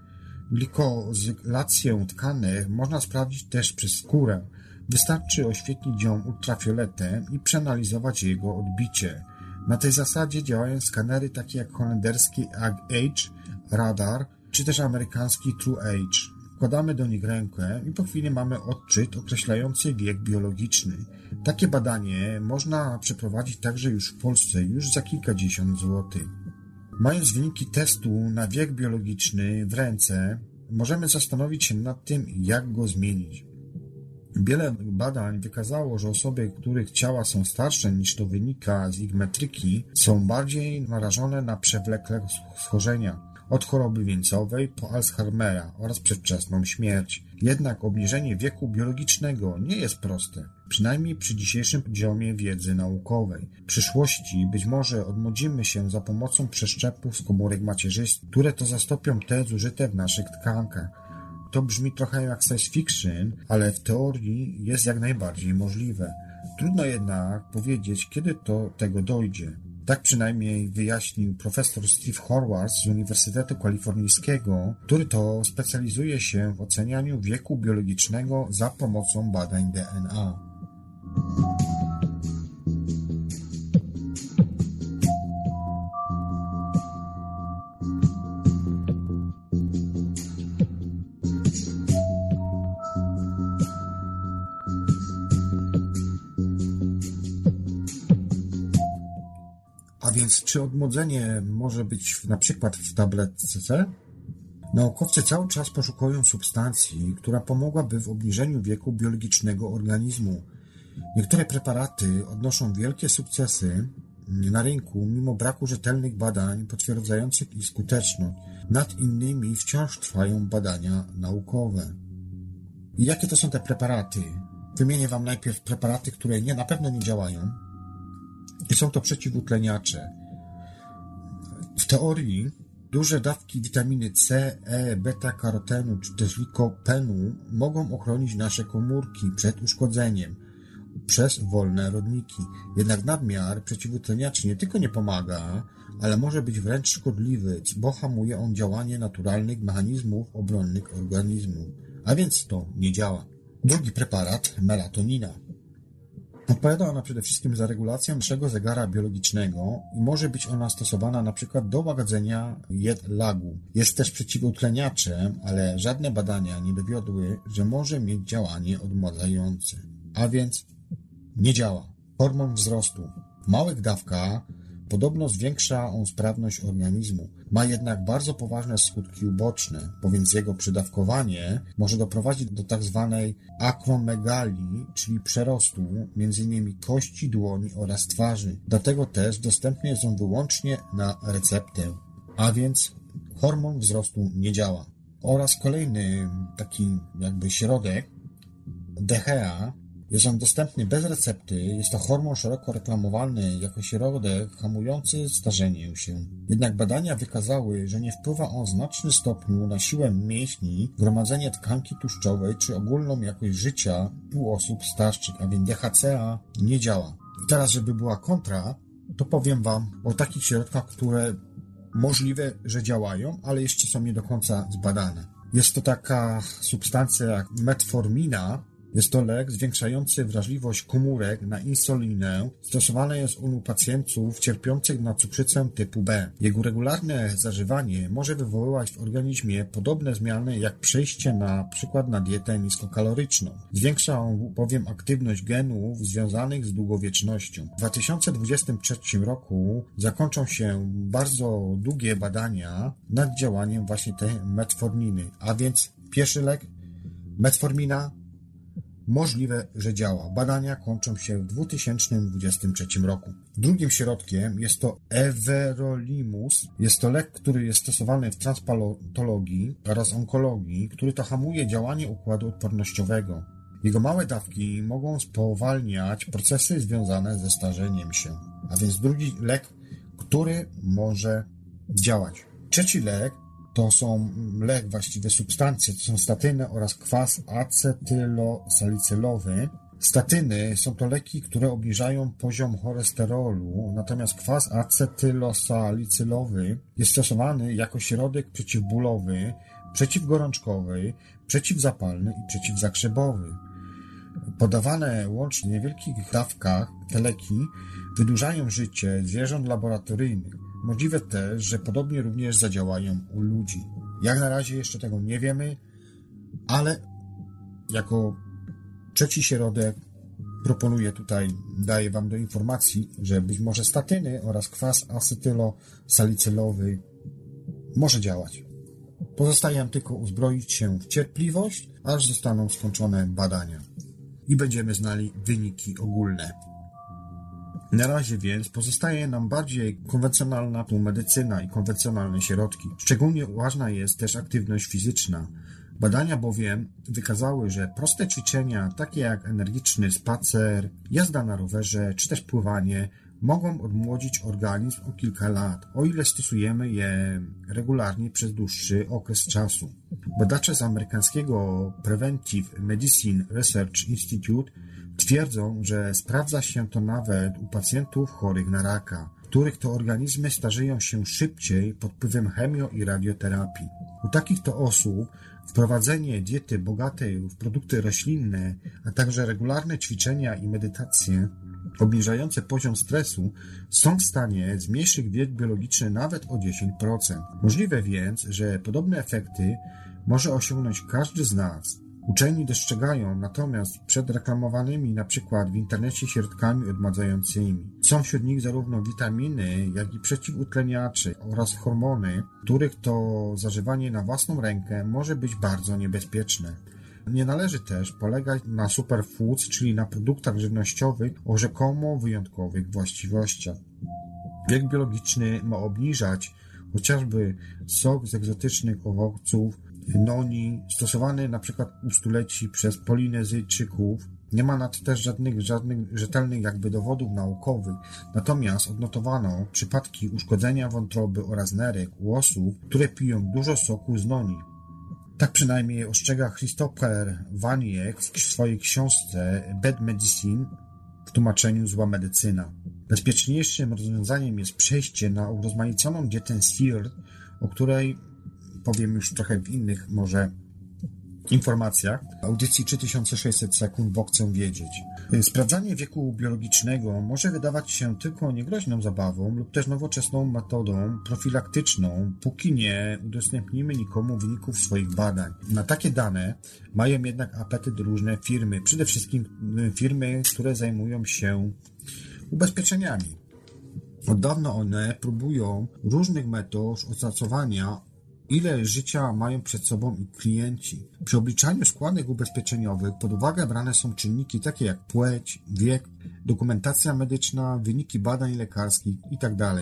Glikozylację tkanek można sprawdzić też przez skórę. Wystarczy oświetlić ją ultrafioletem i przeanalizować jego odbicie. Na tej zasadzie działają skanery takie jak holenderski AG-H radar, czy też amerykański TrueAge. Wkładamy do nich rękę i po chwili mamy odczyt określający wiek biologiczny. Takie badanie można przeprowadzić także już w Polsce już za kilkadziesiąt złotych. Mając wyniki testu na wiek biologiczny w ręce, możemy zastanowić się nad tym, jak go zmienić. Wiele badań wykazało, że osoby, których ciała są starsze niż to wynika z ich metryki, są bardziej narażone na przewlekle schorzenia od choroby wieńcowej po Alzheimera oraz przedwczesną śmierć. Jednak obniżenie wieku biologicznego nie jest proste, przynajmniej przy dzisiejszym poziomie wiedzy naukowej. W przyszłości być może odmłodzimy się za pomocą przeszczepów z komórek macierzystych, które to zastąpią te zużyte w naszych tkankach. To brzmi trochę jak science fiction, ale w teorii jest jak najbardziej możliwe. Trudno jednak powiedzieć, kiedy to tego dojdzie. Tak przynajmniej wyjaśnił profesor Steve Horwath z Uniwersytetu Kalifornijskiego, który to specjalizuje się w ocenianiu wieku biologicznego za pomocą badań DNA. Więc czy odmłodzenie może być na przykład w tabletce? Naukowcy cały czas poszukują substancji, która pomogłaby w obniżeniu wieku biologicznego organizmu. Niektóre preparaty odnoszą wielkie sukcesy na rynku mimo braku rzetelnych badań potwierdzających ich skuteczność. Nad innymi wciąż trwają badania naukowe. I jakie to są te preparaty? Wymienię Wam najpierw preparaty, które nie, na pewno nie działają, i są to przeciwutleniacze. W teorii duże dawki witaminy C, E, beta-karotenu czy też likopenu mogą ochronić nasze komórki przed uszkodzeniem przez wolne rodniki. Jednak nadmiar przeciwutleniaczy nie tylko nie pomaga, ale może być wręcz szkodliwy, bo hamuje on działanie naturalnych mechanizmów obronnych organizmu. A więc to nie działa. Drugi preparat, melatonina. Odpowiada ona przede wszystkim za regulację naszego zegara biologicznego i może być ona stosowana na przykład do łagodzenia jet lagu. Jest też przeciwutleniaczem, ale żadne badania nie dowiodły, że może mieć działanie odmładzające. A więc nie działa. Hormon wzrostu. W małych dawkach Podobno zwiększa on sprawność organizmu. Ma jednak bardzo poważne skutki uboczne, bowiem jego przydawkowanie może doprowadzić do tzw. Tak akromegalii, czyli przerostu m.in. kości dłoni oraz twarzy. Dlatego też dostępny jest on wyłącznie na receptę. A więc hormon wzrostu nie działa. Oraz kolejny taki jakby środek DHA jest on dostępny bez recepty, jest to hormon szeroko reklamowany jako środek hamujący starzenie się. Jednak badania wykazały, że nie wpływa on w znacznym stopniu na siłę mięśni, gromadzenie tkanki tłuszczowej czy ogólną jakość życia u osób starszych, a więc DHCA nie działa. I teraz, żeby była kontra, to powiem Wam o takich środkach, które możliwe, że działają, ale jeszcze są nie do końca zbadane. Jest to taka substancja jak metformina, jest to lek zwiększający wrażliwość komórek na insulinę. Stosowany jest on u pacjentów cierpiących na cukrzycę typu B. Jego regularne zażywanie może wywoływać w organizmie podobne zmiany jak przejście na przykład na dietę niskokaloryczną. Zwiększa on bowiem aktywność genów związanych z długowiecznością. W 2023 roku zakończą się bardzo długie badania nad działaniem właśnie tej metforminy, a więc pierwszy lek metformina Możliwe, że działa. Badania kończą się w 2023 roku. Drugim środkiem jest to everolimus. Jest to lek, który jest stosowany w transpalotologii oraz onkologii, który to hamuje działanie układu odpornościowego. Jego małe dawki mogą spowalniać procesy związane ze starzeniem się. A więc drugi lek, który może działać. Trzeci lek to są lek, właściwie substancje, to są statyny oraz kwas acetylosalicyllowy. Statyny są to leki, które obniżają poziom cholesterolu, natomiast kwas acetylosalicylowy jest stosowany jako środek przeciwbólowy, przeciwgorączkowy, przeciwzapalny i przeciwzakrzepowy. Podawane łącznie w niewielkich dawkach te leki wydłużają życie zwierząt laboratoryjnych. Możliwe też, że podobnie również zadziałają u ludzi. Jak na razie jeszcze tego nie wiemy, ale jako trzeci środek proponuję tutaj, daję Wam do informacji, że być może statyny oraz kwas acetylosalicylowy może działać. Pozostaje nam tylko uzbroić się w cierpliwość, aż zostaną skończone badania i będziemy znali wyniki ogólne. Na razie więc pozostaje nam bardziej konwencjonalna medycyna i konwencjonalne środki. Szczególnie ważna jest też aktywność fizyczna. Badania bowiem wykazały, że proste ćwiczenia, takie jak energiczny spacer, jazda na rowerze czy też pływanie, mogą odmłodzić organizm o kilka lat, o ile stosujemy je regularnie przez dłuższy okres czasu. Badacze z amerykańskiego Preventive Medicine Research Institute Twierdzą, że sprawdza się to nawet u pacjentów chorych na raka. których to organizmy starzeją się szybciej pod wpływem chemio i radioterapii. U takich to osób wprowadzenie diety bogatej w produkty roślinne, a także regularne ćwiczenia i medytacje obniżające poziom stresu są w stanie zmniejszyć wiek biologiczny nawet o 10%. Możliwe więc, że podobne efekty może osiągnąć każdy z nas. Uczeni dostrzegają natomiast przed reklamowanymi na przykład w internecie środkami odmładzającymi. Są wśród nich zarówno witaminy, jak i przeciwutleniacze oraz hormony, których to zażywanie na własną rękę może być bardzo niebezpieczne. Nie należy też polegać na superfoods, czyli na produktach żywnościowych o rzekomo wyjątkowych właściwościach. Wiek biologiczny ma obniżać chociażby sok z egzotycznych owoców, noni, stosowany na przykład u stuleci przez Polinezyjczyków. Nie ma na to też żadnych, żadnych rzetelnych jakby dowodów naukowych, natomiast odnotowano przypadki uszkodzenia wątroby oraz nerek u osób, które piją dużo soku z noni. Tak przynajmniej ostrzega Christopher Waniek w swojej książce Bad Medicine w tłumaczeniu Zła Medycyna. Bezpieczniejszym rozwiązaniem jest przejście na urozmaiconą dietę SIRT, o której powiem już trochę w innych może informacjach. Audycji 3600 sekund, bo chcę wiedzieć. Sprawdzanie wieku biologicznego może wydawać się tylko niegroźną zabawą lub też nowoczesną metodą profilaktyczną, póki nie udostępnimy nikomu wyników swoich badań. Na takie dane mają jednak apetyt różne firmy, przede wszystkim firmy, które zajmują się ubezpieczeniami. Od dawna one próbują różnych metod oszacowania ile życia mają przed sobą ich klienci. Przy obliczaniu składek ubezpieczeniowych pod uwagę brane są czynniki takie jak płeć, wiek, dokumentacja medyczna, wyniki badań lekarskich itd.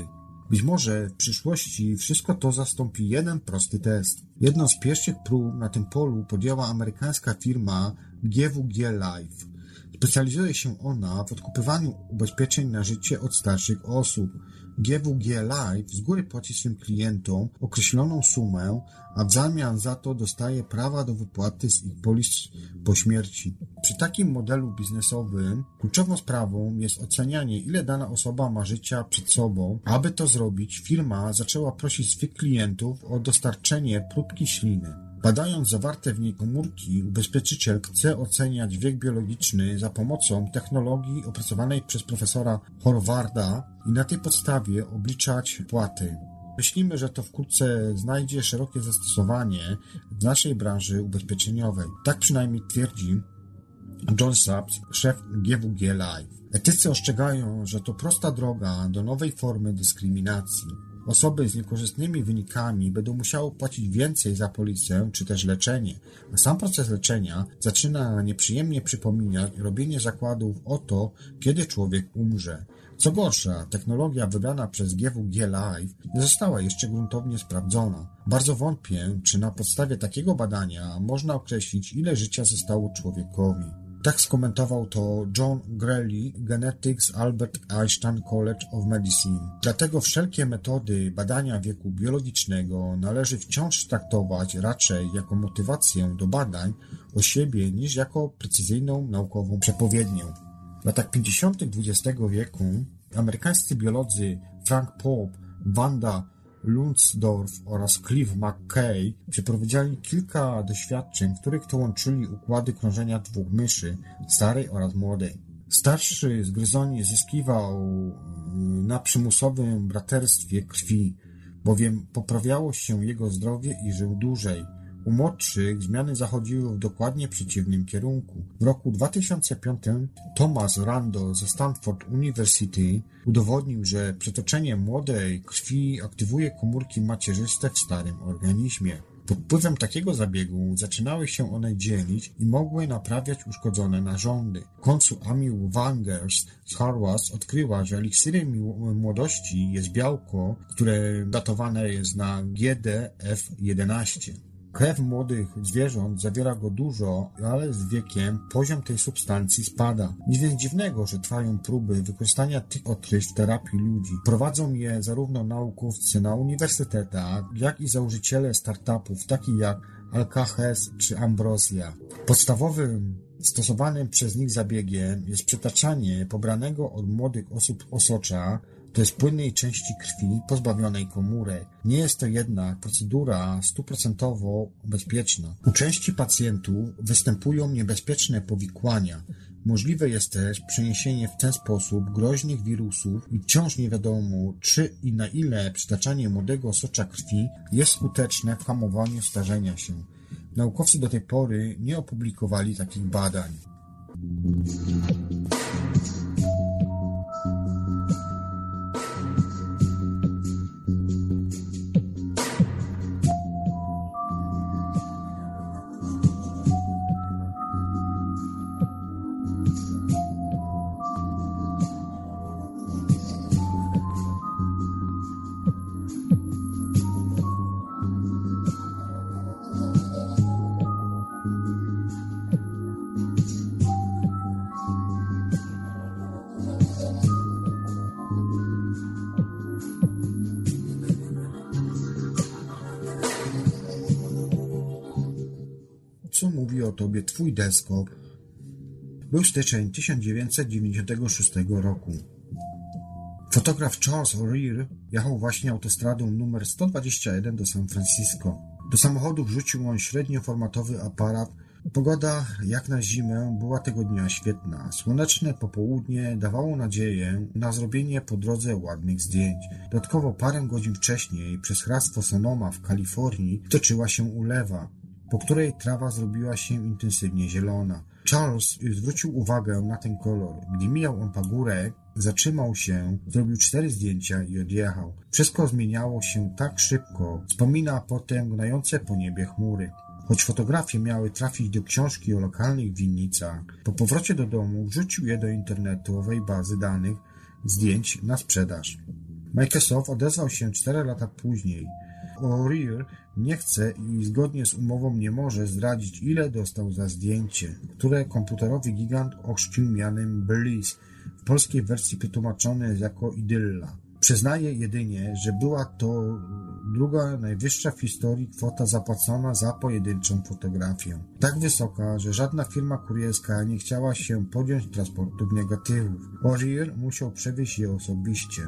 Być może w przyszłości wszystko to zastąpi jeden prosty test. Jedną z pierwszych prób na tym polu podjęła amerykańska firma GWG Life. Specjalizuje się ona w odkupywaniu ubezpieczeń na życie od starszych osób. GWG Life z góry płaci swym klientom określoną sumę, a w zamian za to dostaje prawa do wypłaty z ich polis po śmierci. Przy takim modelu biznesowym kluczową sprawą jest ocenianie, ile dana osoba ma życia przed sobą. Aby to zrobić, firma zaczęła prosić swych klientów o dostarczenie próbki śliny. Badając zawarte w niej komórki, ubezpieczyciel chce oceniać wiek biologiczny za pomocą technologii opracowanej przez profesora Horvarda i na tej podstawie obliczać płaty. Myślimy, że to wkrótce znajdzie szerokie zastosowanie w naszej branży ubezpieczeniowej. Tak przynajmniej twierdzi John Saps, szef GWG Live. Etycy ostrzegają, że to prosta droga do nowej formy dyskryminacji. Osoby z niekorzystnymi wynikami będą musiały płacić więcej za policję czy też leczenie, a sam proces leczenia zaczyna nieprzyjemnie przypominać robienie zakładów o to, kiedy człowiek umrze. Co gorsza, technologia wybrana przez GWG Live nie została jeszcze gruntownie sprawdzona. Bardzo wątpię, czy na podstawie takiego badania można określić, ile życia zostało człowiekowi. Tak skomentował to John Grelly, Genetics Albert Einstein College of Medicine. Dlatego wszelkie metody badania wieku biologicznego należy wciąż traktować raczej jako motywację do badań o siebie niż jako precyzyjną naukową przepowiednię. W latach 50. XX wieku amerykańscy biolodzy Frank Pope, Wanda Lundsdorf oraz Cliff McKay przeprowadzili kilka doświadczeń, w których to łączyli układy krążenia dwóch myszy, starej oraz młodej. Starszy z gryzoni zyskiwał y, na przymusowym braterstwie krwi, bowiem poprawiało się jego zdrowie i żył dłużej. U młodszych zmiany zachodziły w dokładnie przeciwnym kierunku. W roku 2005 Thomas Randall ze Stanford University udowodnił, że przetoczenie młodej krwi aktywuje komórki macierzyste w starym organizmie. Pod wpływem takiego zabiegu zaczynały się one dzielić i mogły naprawiać uszkodzone narządy. W końcu Amy Wangers z Harvard odkryła, że eliksirem młodości jest białko, które datowane jest na GDF11. Krew młodych zwierząt zawiera go dużo, ale z wiekiem poziom tej substancji spada. Nic więc dziwnego, że trwają próby wykorzystania tych odkryć w terapii ludzi. Prowadzą je zarówno naukowcy na uniwersytetach, jak i założyciele startupów takich jak Alkahes czy Ambrosia. Podstawowym stosowanym przez nich zabiegiem jest przetaczanie pobranego od młodych osób osocza to jest płynnej części krwi pozbawionej komórek. Nie jest to jednak procedura stuprocentowo bezpieczna. U części pacjentów występują niebezpieczne powikłania. Możliwe jest też przeniesienie w ten sposób groźnych wirusów i wciąż nie wiadomo, czy i na ile przytaczanie młodego socza krwi jest skuteczne w hamowaniu starzenia się. Naukowcy do tej pory nie opublikowali takich badań. Twój deskop? Był styczeń 1996 roku. Fotograf Charles O'Rear jechał właśnie autostradą numer 121 do San Francisco. Do samochodu wrzucił on średnioformatowy aparat. Pogoda, jak na zimę, była tego dnia świetna. Słoneczne popołudnie dawało nadzieję na zrobienie po drodze ładnych zdjęć. Dodatkowo parę godzin wcześniej przez hrabstwo Sonoma w Kalifornii toczyła się ulewa po której trawa zrobiła się intensywnie zielona. Charles zwrócił uwagę na ten kolor. Gdy mijał on pagórek, zatrzymał się, zrobił cztery zdjęcia i odjechał. Wszystko zmieniało się tak szybko, wspomina potem gnające po niebie chmury. Choć fotografie miały trafić do książki o lokalnych winnicach, po powrocie do domu wrzucił je do internetowej bazy danych zdjęć na sprzedaż. Microsoft odezwał się cztery lata później. O'Rear nie chce i zgodnie z umową nie może zdradzić, ile dostał za zdjęcie, które komputerowy gigant ochrzcił mianem Bliss, w polskiej wersji przetłumaczone jako Idylla. Przyznaje jedynie, że była to druga najwyższa w historii kwota zapłacona za pojedynczą fotografię. Tak wysoka, że żadna firma kurierska nie chciała się podjąć transportu negatywów. O'Rear musiał przewieźć je osobiście.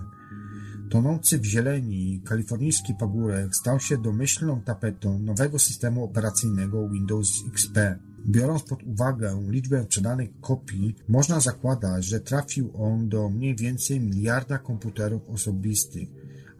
Tonący w zieleni kalifornijski pagórek stał się domyślną tapetą nowego systemu operacyjnego Windows XP. Biorąc pod uwagę liczbę sprzedanych kopii, można zakładać, że trafił on do mniej więcej miliarda komputerów osobistych.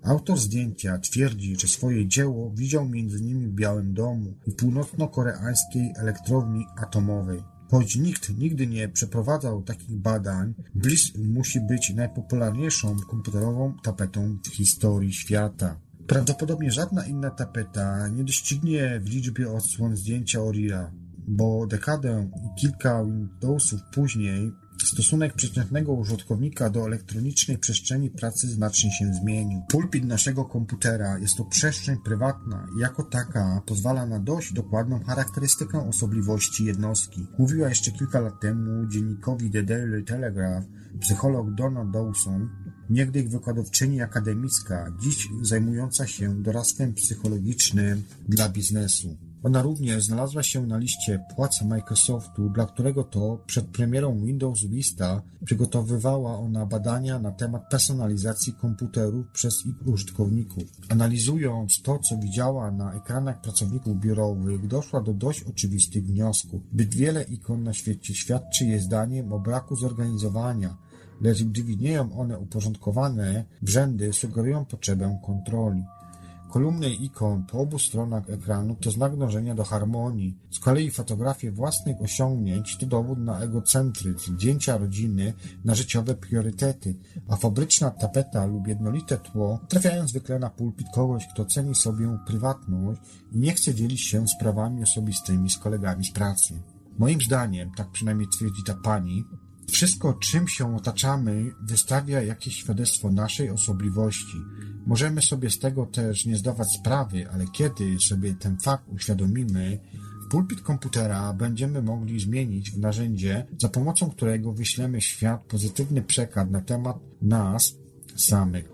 Autor zdjęcia twierdzi, że swoje dzieło widział między nimi w Białym Domu i północno-koreańskiej elektrowni atomowej. Choć nikt nigdy nie przeprowadzał takich badań, Bliss musi być najpopularniejszą komputerową tapetą w historii świata. Prawdopodobnie żadna inna tapeta nie doścignie w liczbie odsłon zdjęcia O'Reilly'a, bo dekadę i kilka Windowsów później Stosunek przeciętnego użytkownika do elektronicznej przestrzeni pracy znacznie się zmienił. Pulpit naszego komputera jest to przestrzeń prywatna i jako taka pozwala na dość dokładną charakterystykę osobliwości jednostki. Mówiła jeszcze kilka lat temu dziennikowi The Daily Telegraph psycholog Donna Dawson, niegdyś wykładowczyni akademicka, dziś zajmująca się doradztwem psychologicznym dla biznesu. Ona również znalazła się na liście płac Microsoftu, dla którego to przed premierą Windows Vista przygotowywała ona badania na temat personalizacji komputerów przez ich użytkowników. Analizując to, co widziała na ekranach pracowników biurowych, doszła do dość oczywistych wniosków. Zbyt wiele ikon na świecie świadczy jej zdaniem o braku zorganizowania, lecz gdy widnieją one uporządkowane w rzędy, sugerują potrzebę kontroli. Kolumny ikon po obu stronach ekranu to znak dążenia do harmonii. Z kolei fotografie własnych osiągnięć to dowód na egocentryzm, zdjęcia rodziny na życiowe priorytety, a fabryczna tapeta lub jednolite tło trafiają zwykle na pulpit kogoś, kto ceni sobie prywatność i nie chce dzielić się sprawami osobistymi z kolegami z pracy. Moim zdaniem, tak przynajmniej twierdzi ta pani, wszystko, czym się otaczamy, wystawia jakieś świadectwo naszej osobliwości. Możemy sobie z tego też nie zdawać sprawy, ale kiedy sobie ten fakt uświadomimy, pulpit komputera będziemy mogli zmienić w narzędzie, za pomocą którego wyślemy świat pozytywny przekaz na temat nas samych.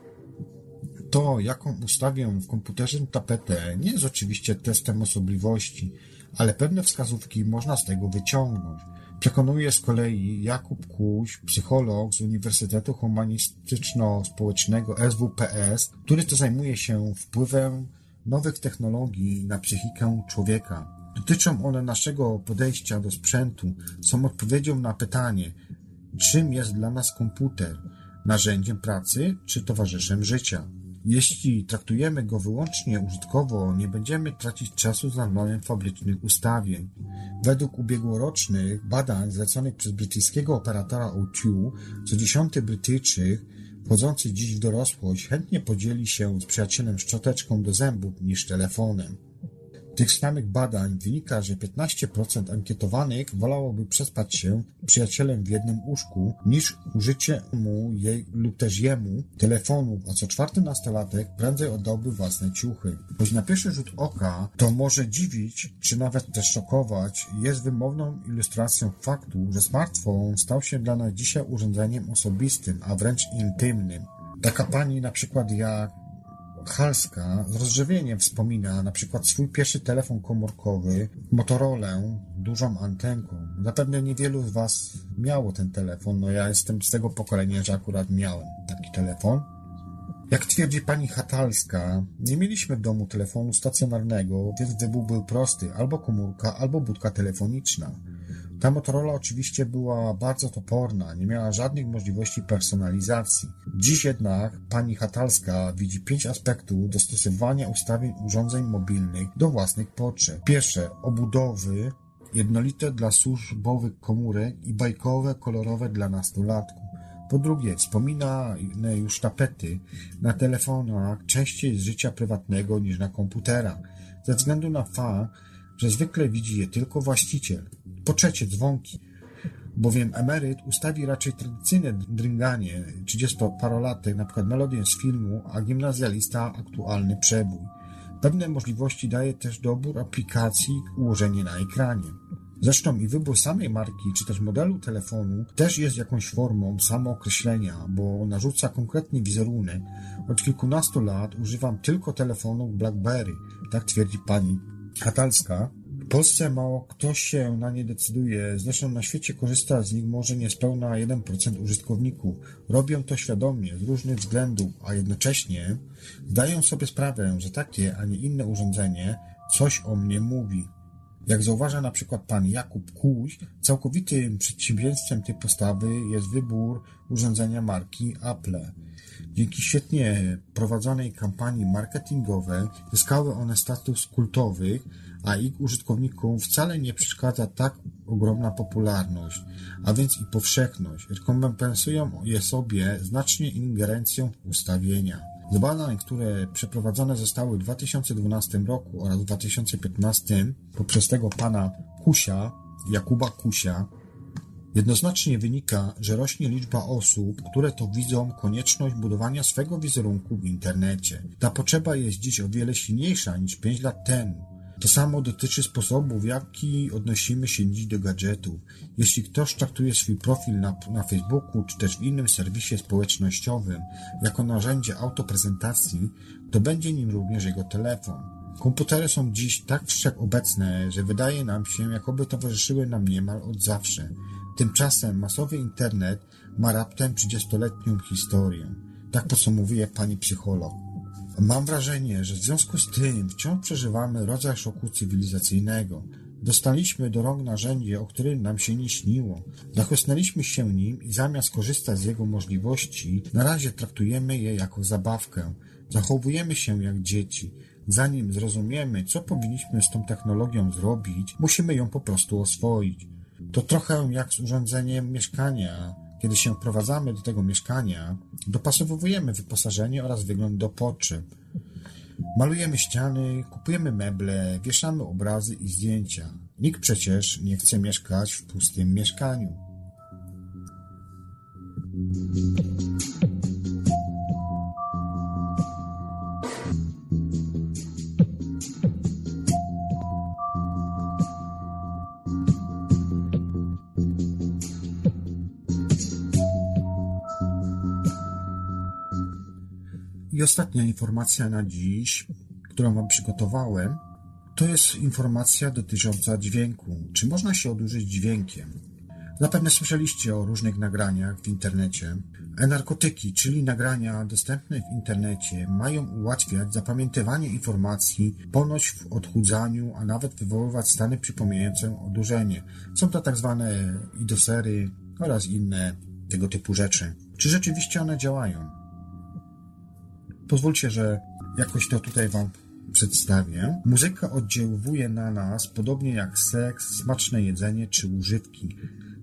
To, jaką ustawię w komputerze tapetę, nie jest oczywiście testem osobliwości, ale pewne wskazówki można z tego wyciągnąć. Przekonuje z kolei Jakub Kuś, psycholog z Uniwersytetu Humanistyczno-Społecznego SWPS, który to zajmuje się wpływem nowych technologii na psychikę człowieka. Dotyczą one naszego podejścia do sprzętu, są odpowiedzią na pytanie, czym jest dla nas komputer, narzędziem pracy czy towarzyszem życia. Jeśli traktujemy go wyłącznie użytkowo, nie będziemy tracić czasu z naglaniem fabrycznych ustawień. Według ubiegłorocznych badań zleconych przez brytyjskiego operatora O2, co dziesiąty Brytyjczyk wchodzący dziś w dorosłość chętnie podzieli się z przyjacielem szczoteczką do zębów niż telefonem tych samych badań wynika, że 15% ankietowanych wolałoby przespać się przyjacielem w jednym łóżku, niż użycie mu jej lub też jemu telefonów, a co czwarty nastolatek prędzej oddałby własne ciuchy. Choć na pierwszy rzut oka to może dziwić, czy nawet też szokować, jest wymowną ilustracją faktu, że smartfon stał się dla nas dzisiaj urządzeniem osobistym, a wręcz intymnym. Taka pani na przykład jak Halska z rozżywieniem wspomina na przykład swój pierwszy telefon komórkowy, Motorola, dużą antenką. Zapewne niewielu z Was miało ten telefon, no ja jestem z tego pokolenia, że akurat miałem taki telefon. Jak twierdzi pani Hatalska, nie mieliśmy w domu telefonu stacjonarnego, więc wybór był prosty, albo komórka, albo budka telefoniczna. Ta Motorola oczywiście była bardzo toporna, nie miała żadnych możliwości personalizacji. Dziś jednak pani Hatalska widzi pięć aspektów dostosowania ustawień urządzeń mobilnych do własnych potrzeb. Pierwsze, obudowy jednolite dla służbowych komórek i bajkowe, kolorowe dla nastolatków. Po drugie, wspomina już tapety na telefonach częściej z życia prywatnego niż na komputerach, ze względu na fakt, że zwykle widzi je tylko właściciel. Po trzecie, dzwonki, bowiem emeryt ustawi raczej tradycyjne dringanie, 30-parolatek, na przykład melodię z filmu, a gimnazjalista aktualny przebój. Pewne możliwości daje też dobór aplikacji ułożenie na ekranie. Zresztą i wybór samej marki, czy też modelu telefonu też jest jakąś formą samookreślenia, bo narzuca konkretny wizerunek. Od kilkunastu lat używam tylko telefonów BlackBerry, tak twierdzi pani Katalska, w Polsce mało kto się na nie decyduje, zresztą na świecie korzysta z nich może niespełna 1% użytkowników. Robią to świadomie, z różnych względów, a jednocześnie zdają sobie sprawę, że takie, a nie inne urządzenie coś o mnie mówi. Jak zauważa na przykład pan Jakub Kuś, całkowitym przedsiębiorstwem tej postawy jest wybór urządzenia marki Apple. Dzięki świetnie prowadzonej kampanii marketingowej zyskały one status kultowych, a ich użytkownikom wcale nie przeszkadza tak ogromna popularność, a więc i powszechność. Rekompensują je sobie znacznie ingerencją w ustawienia. Z badań, które przeprowadzone zostały w 2012 roku oraz w 2015 poprzez tego pana Kusia, Jakuba Kusia, Jednoznacznie wynika, że rośnie liczba osób, które to widzą konieczność budowania swego wizerunku w internecie. Ta potrzeba jest dziś o wiele silniejsza niż 5 lat temu. To samo dotyczy sposobu, w jaki odnosimy się dziś do gadżetów. Jeśli ktoś traktuje swój profil na, na Facebooku czy też w innym serwisie społecznościowym jako narzędzie autoprezentacji, to będzie nim również jego telefon. Komputery są dziś tak wszechobecne, że wydaje nam się, jakoby towarzyszyły nam niemal od zawsze. Tymczasem masowy internet ma raptem 30-letnią historię. Tak podsumowuje pani psycholog. Mam wrażenie, że w związku z tym wciąż przeżywamy rodzaj szoku cywilizacyjnego. Dostaliśmy do rąk narzędzie, o którym nam się nie śniło. Zachłysnęliśmy się nim i zamiast korzystać z jego możliwości, na razie traktujemy je jako zabawkę. Zachowujemy się jak dzieci. Zanim zrozumiemy, co powinniśmy z tą technologią zrobić, musimy ją po prostu oswoić. To trochę jak z urządzeniem mieszkania. Kiedy się wprowadzamy do tego mieszkania, dopasowujemy wyposażenie oraz wygląd do potrzeb. Malujemy ściany, kupujemy meble, wieszamy obrazy i zdjęcia. Nikt przecież nie chce mieszkać w pustym mieszkaniu. I ostatnia informacja na dziś, którą Wam przygotowałem, to jest informacja dotycząca dźwięku. Czy można się odurzyć dźwiękiem? Zapewne słyszeliście o różnych nagraniach w internecie. E-narkotyki, czyli nagrania dostępne w internecie, mają ułatwiać zapamiętywanie informacji, ponoć w odchudzaniu, a nawet wywoływać stany przypominające odurzenie. Są to tak zwane idosery oraz inne tego typu rzeczy. Czy rzeczywiście one działają? Pozwólcie, że jakoś to tutaj Wam przedstawię. Muzyka oddziałuje na nas podobnie jak seks, smaczne jedzenie czy używki.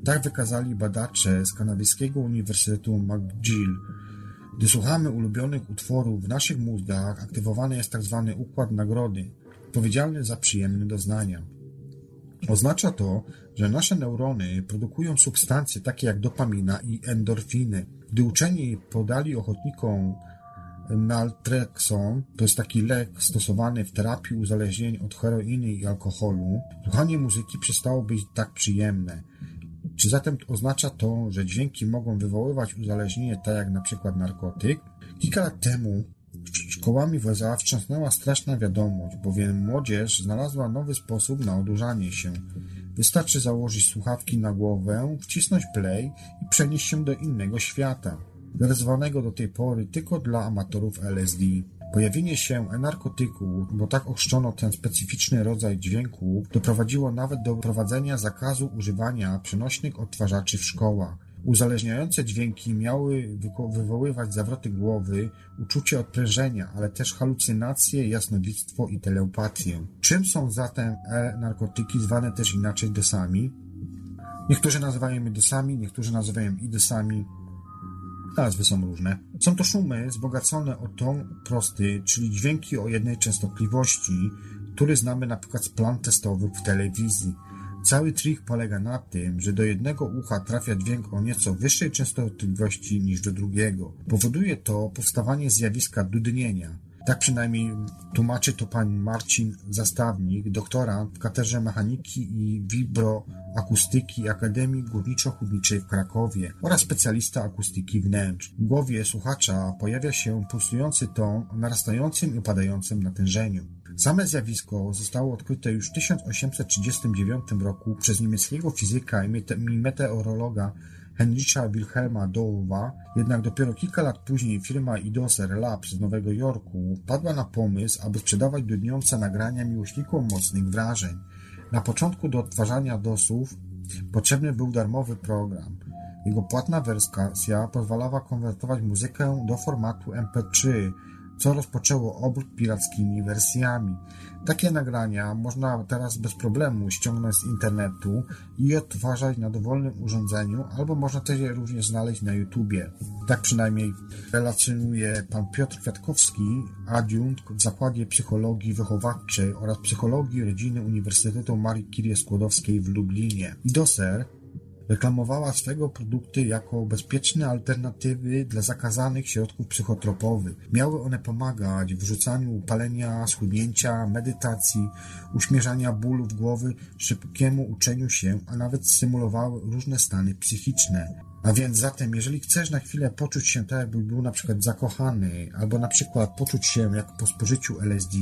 Tak wykazali badacze z kanadyjskiego Uniwersytetu McGill. Gdy słuchamy ulubionych utworów, w naszych mózgach aktywowany jest tzw. Tak układ nagrody, odpowiedzialny za przyjemne doznania. Oznacza to, że nasze neurony produkują substancje takie jak dopamina i endorfiny. Gdy uczeni podali ochotnikom Naltrexon to jest taki lek stosowany w terapii uzależnień od heroiny i alkoholu. Słuchanie muzyki przestało być tak przyjemne. Czy zatem oznacza to, że dźwięki mogą wywoływać uzależnienie, tak jak na przykład narkotyk? Kilka lat temu szkołami w USA wstrząsnęła straszna wiadomość, bowiem młodzież znalazła nowy sposób na odurzanie się. Wystarczy założyć słuchawki na głowę, wcisnąć play i przenieść się do innego świata zarezerwowanego do tej pory tylko dla amatorów LSD. Pojawienie się narkotyku, bo tak ochrzczono ten specyficzny rodzaj dźwięku, doprowadziło nawet do wprowadzenia zakazu używania przenośnych odtwarzaczy w szkołach. Uzależniające dźwięki miały wywoływać zawroty głowy, uczucie odprężenia, ale też halucynacje, jasnowidztwo i telepatię. Czym są zatem e-narkotyki, zwane też inaczej dosami? Niektórzy nazywają je dosami, niektórzy nazywają idosami, Nazwy są różne. Są to szumy wzbogacone o ton prosty, czyli dźwięki o jednej częstotliwości, który znamy na przykład z plan testowych w telewizji. Cały trik polega na tym, że do jednego ucha trafia dźwięk o nieco wyższej częstotliwości niż do drugiego. Powoduje to powstawanie zjawiska dudnienia. Tak przynajmniej tłumaczy to pan Marcin Zastawnik, doktorant w katedrze mechaniki i vibroakustyki Akademii Górniczo-Hutniczej w Krakowie oraz specjalista akustyki wnętrz. W głowie słuchacza pojawia się pulsujący ton o narastającym i opadającym natężeniu. Same zjawisko zostało odkryte już w 1839 roku przez niemieckiego fizyka i meteorologa Heinricha Wilhelma Dołowa, jednak dopiero kilka lat później firma Idoser Labs z Nowego Jorku padła na pomysł, aby sprzedawać dudniące nagrania miłośnikom mocnych wrażeń. Na początku do odtwarzania DOSów potrzebny był darmowy program. Jego płatna wersja pozwalała konwertować muzykę do formatu MP3, co rozpoczęło obrót pirackimi wersjami. Takie nagrania można teraz bez problemu ściągnąć z internetu i odtwarzać na dowolnym urządzeniu, albo można też je również znaleźć na YouTubie. Tak przynajmniej relacjonuje pan Piotr Kwiatkowski, adiunkt w Zakładzie Psychologii Wychowawczej oraz Psychologii Rodziny Uniwersytetu Marii Curie Skłodowskiej w Lublinie. IDOSER Reklamowała swego produkty jako bezpieczne alternatywy dla zakazanych środków psychotropowych. Miały one pomagać w rzucaniu palenia, schudnięcia, medytacji, uśmierzania bólów głowy, szybkiemu uczeniu się, a nawet symulowały różne stany psychiczne. A więc zatem, jeżeli chcesz na chwilę poczuć się tak, jakby był na przykład zakochany, albo na przykład poczuć się jak po spożyciu LSD,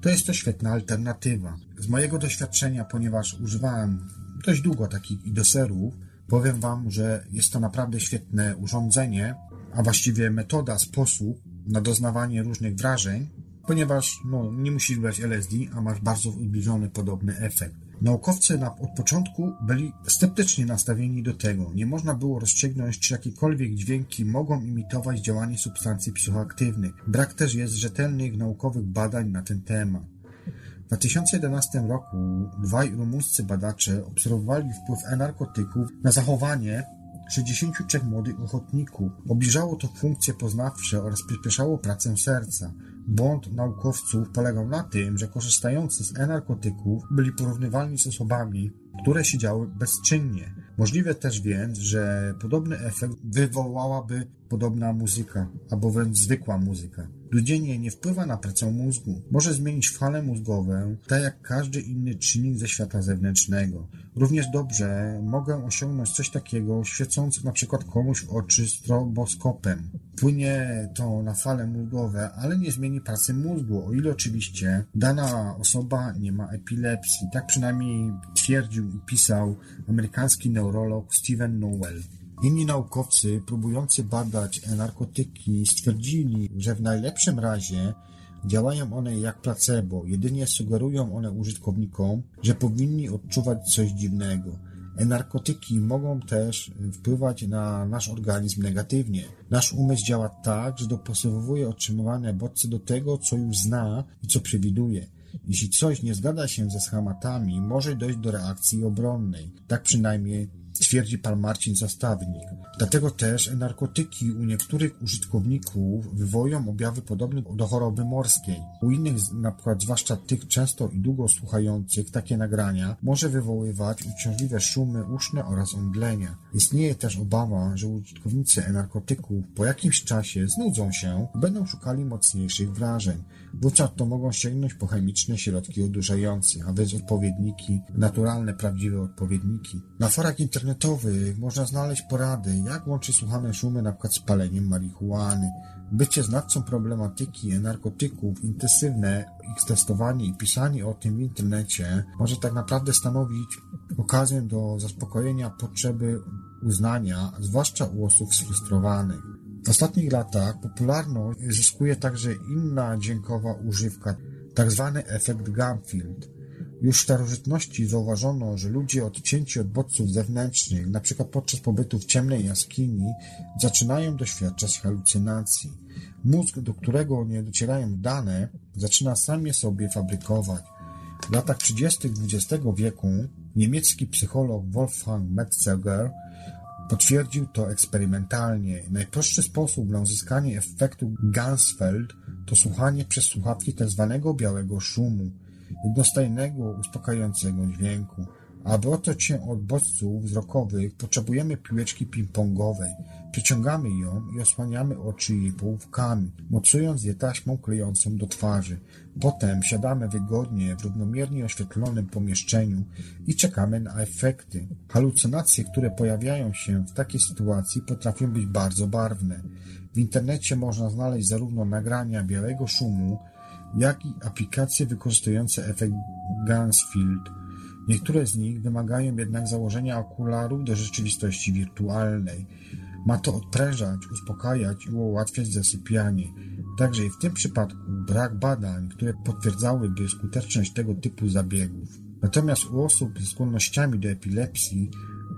to jest to świetna alternatywa. Z mojego doświadczenia, ponieważ używałem dość długo takich idoserów. Powiem Wam, że jest to naprawdę świetne urządzenie, a właściwie metoda, sposób na doznawanie różnych wrażeń, ponieważ no, nie musisz brać LSD, a masz bardzo zbliżony podobny efekt. Naukowcy na, od początku byli sceptycznie nastawieni do tego. Nie można było rozstrzygnąć, czy jakiekolwiek dźwięki mogą imitować działanie substancji psychoaktywnych. Brak też jest rzetelnych naukowych badań na ten temat. W 2011 roku dwaj rumuńscy badacze obserwowali wpływ e-narkotyków na zachowanie 63 młodych ochotników. Obniżało to funkcje poznawcze oraz przyspieszało pracę serca. Błąd naukowców polegał na tym, że korzystający z e-narkotyków byli porównywalni z osobami, które siedziały bezczynnie. Możliwe też więc, że podobny efekt wywołałaby podobna muzyka, albo wręcz zwykła muzyka. Ludzenie nie wpływa na pracę mózgu. Może zmienić fale mózgowe, tak jak każdy inny czynnik ze świata zewnętrznego. Równie dobrze mogę osiągnąć coś takiego, świecąc na przykład komuś w oczy stroboskopem. Płynie to na fale mózgowe, ale nie zmieni pracy mózgu, o ile oczywiście dana osoba nie ma epilepsji. Tak przynajmniej twierdził i pisał amerykański neurolog Steven Nowell. Inni naukowcy próbujący badać narkotyki stwierdzili, że w najlepszym razie działają one jak placebo, jedynie sugerują one użytkownikom, że powinni odczuwać coś dziwnego. Narkotyki mogą też wpływać na nasz organizm negatywnie. Nasz umysł działa tak, że dopasowuje otrzymywane bodźce do tego, co już zna i co przewiduje. Jeśli coś nie zgadza się ze schematami, może dojść do reakcji obronnej. Tak przynajmniej twierdzi pan Marcin Zastawnik. Dlatego też narkotyki u niektórych użytkowników wywołują objawy podobne do choroby morskiej. U innych, na przykład zwłaszcza tych często i długo słuchających takie nagrania, może wywoływać uciążliwe szumy uszne oraz omdlenia. Istnieje też obawa, że użytkownicy narkotyków po jakimś czasie znudzą się i będą szukali mocniejszych wrażeń. Wówczas to mogą sięgnąć po chemiczne środki odurzające, a więc odpowiedniki, naturalne, prawdziwe odpowiedniki. Na forach internetowych można znaleźć porady, jak łączyć słuchane szumy np. z paleniem marihuany. Bycie znawcą problematyki narkotyków, intensywne ich testowanie i pisanie o tym w internecie może tak naprawdę stanowić okazję do zaspokojenia potrzeby uznania, zwłaszcza u osób sfrustrowanych. W ostatnich latach popularność zyskuje także inna dźwiękowa używka, tzw. Tak efekt Gamfield. Już w starożytności zauważono, że ludzie odcięci od bodźców zewnętrznych, np. podczas pobytu w ciemnej jaskini, zaczynają doświadczać halucynacji. Mózg, do którego nie docierają dane, zaczyna sam je sobie fabrykować. W latach 30. XX wieku niemiecki psycholog Wolfgang Metzeger Potwierdził to eksperymentalnie. Najprostszy sposób na uzyskanie efektu Gansfeld to słuchanie przez słuchawki tzw. Tak białego szumu, jednostajnego, uspokajającego dźwięku. Aby otoczyć się od bodźców wzrokowych, potrzebujemy piłeczki ping-pongowej. Przyciągamy ją i osłaniamy oczy jej połówkami, mocując je taśmą klejącą do twarzy. Potem siadamy wygodnie w równomiernie oświetlonym pomieszczeniu i czekamy na efekty. Halucynacje, które pojawiają się w takiej sytuacji potrafią być bardzo barwne. W internecie można znaleźć zarówno nagrania białego szumu, jak i aplikacje wykorzystujące efekt Gansfield. Niektóre z nich wymagają jednak założenia okularów do rzeczywistości wirtualnej. Ma to odprężać, uspokajać i ułatwiać zasypianie. Także i w tym przypadku brak badań, które potwierdzałyby skuteczność tego typu zabiegów. Natomiast u osób ze skłonnościami do epilepsji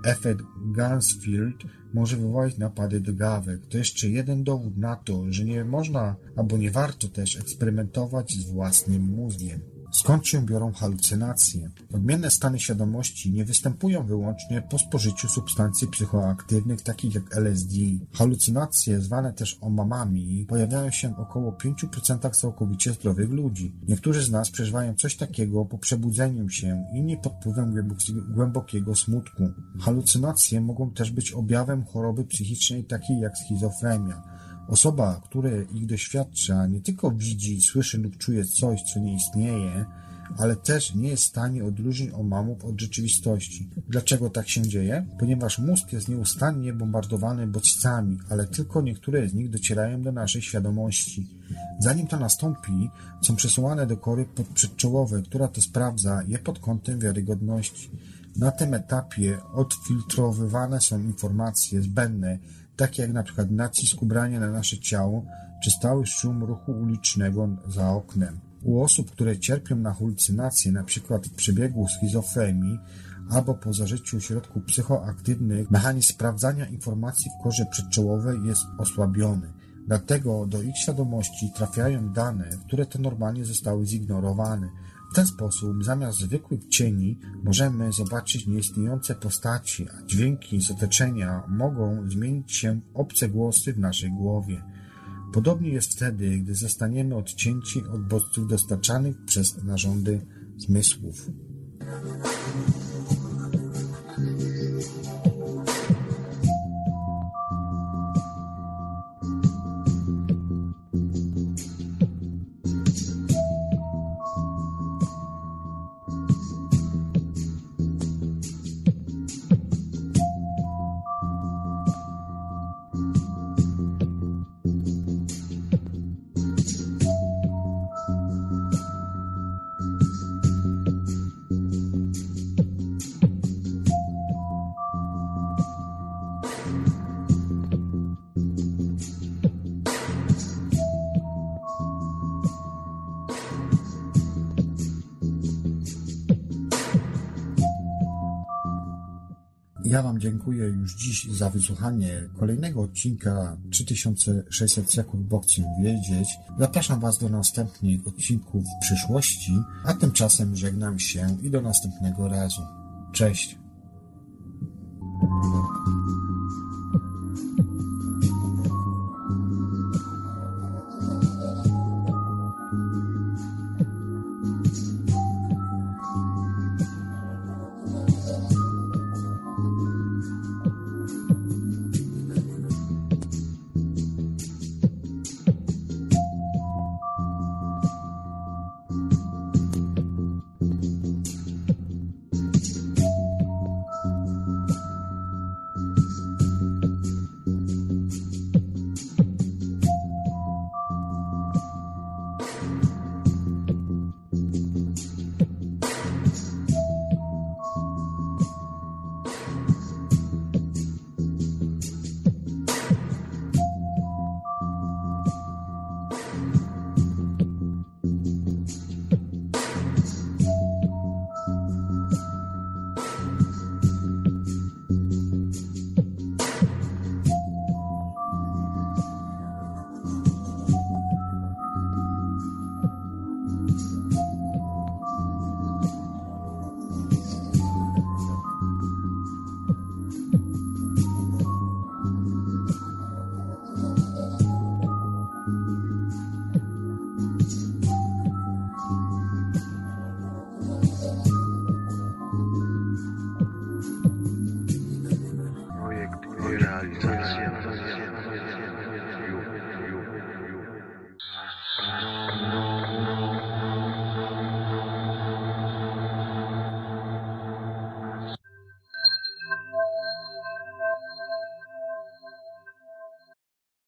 efekt Gansfield może wywołać napady drgawek. To jeszcze jeden dowód na to, że nie można albo nie warto też eksperymentować z własnym mózgiem. Skąd się biorą halucynacje? Odmienne stany świadomości nie występują wyłącznie po spożyciu substancji psychoaktywnych takich jak LSD. Halucynacje, zwane też omamami, pojawiają się w około 5% całkowicie zdrowych ludzi. Niektórzy z nas przeżywają coś takiego po przebudzeniu się, inni pod wpływem głębokiego smutku. Halucynacje mogą też być objawem choroby psychicznej takiej jak schizofrenia. Osoba, która ich doświadcza, nie tylko widzi, słyszy lub czuje coś, co nie istnieje, ale też nie jest w stanie odróżnić omamów od rzeczywistości. Dlaczego tak się dzieje? Ponieważ mózg jest nieustannie bombardowany bodźcami, ale tylko niektóre z nich docierają do naszej świadomości. Zanim to nastąpi, są przesyłane do kory przedczołowej, która to sprawdza je pod kątem wiarygodności. Na tym etapie odfiltrowywane są informacje zbędne, takie jak na przykład nacisk ubrania na nasze ciało, czy stały szum ruchu ulicznego za oknem. U osób, które cierpią na halucynacje, na przykład w przebiegu schizofrenii albo po zażyciu środków psychoaktywnych, mechanizm sprawdzania informacji w korze przedczołowej jest osłabiony. Dlatego do ich świadomości trafiają dane, które to normalnie zostały zignorowane. W ten sposób zamiast zwykłych cieni możemy zobaczyć nieistniejące postaci, a dźwięki z otoczenia mogą zmienić się w obce głosy w naszej głowie. Podobnie jest wtedy, gdy zostaniemy odcięci od bodźców dostarczanych przez narządy zmysłów. Ja Wam dziękuję już dziś za wysłuchanie kolejnego odcinka 3600 sekund Bokcim Wiedzieć. Zapraszam Was do następnych odcinków w przyszłości, a tymczasem żegnam się i do następnego razu. Cześć!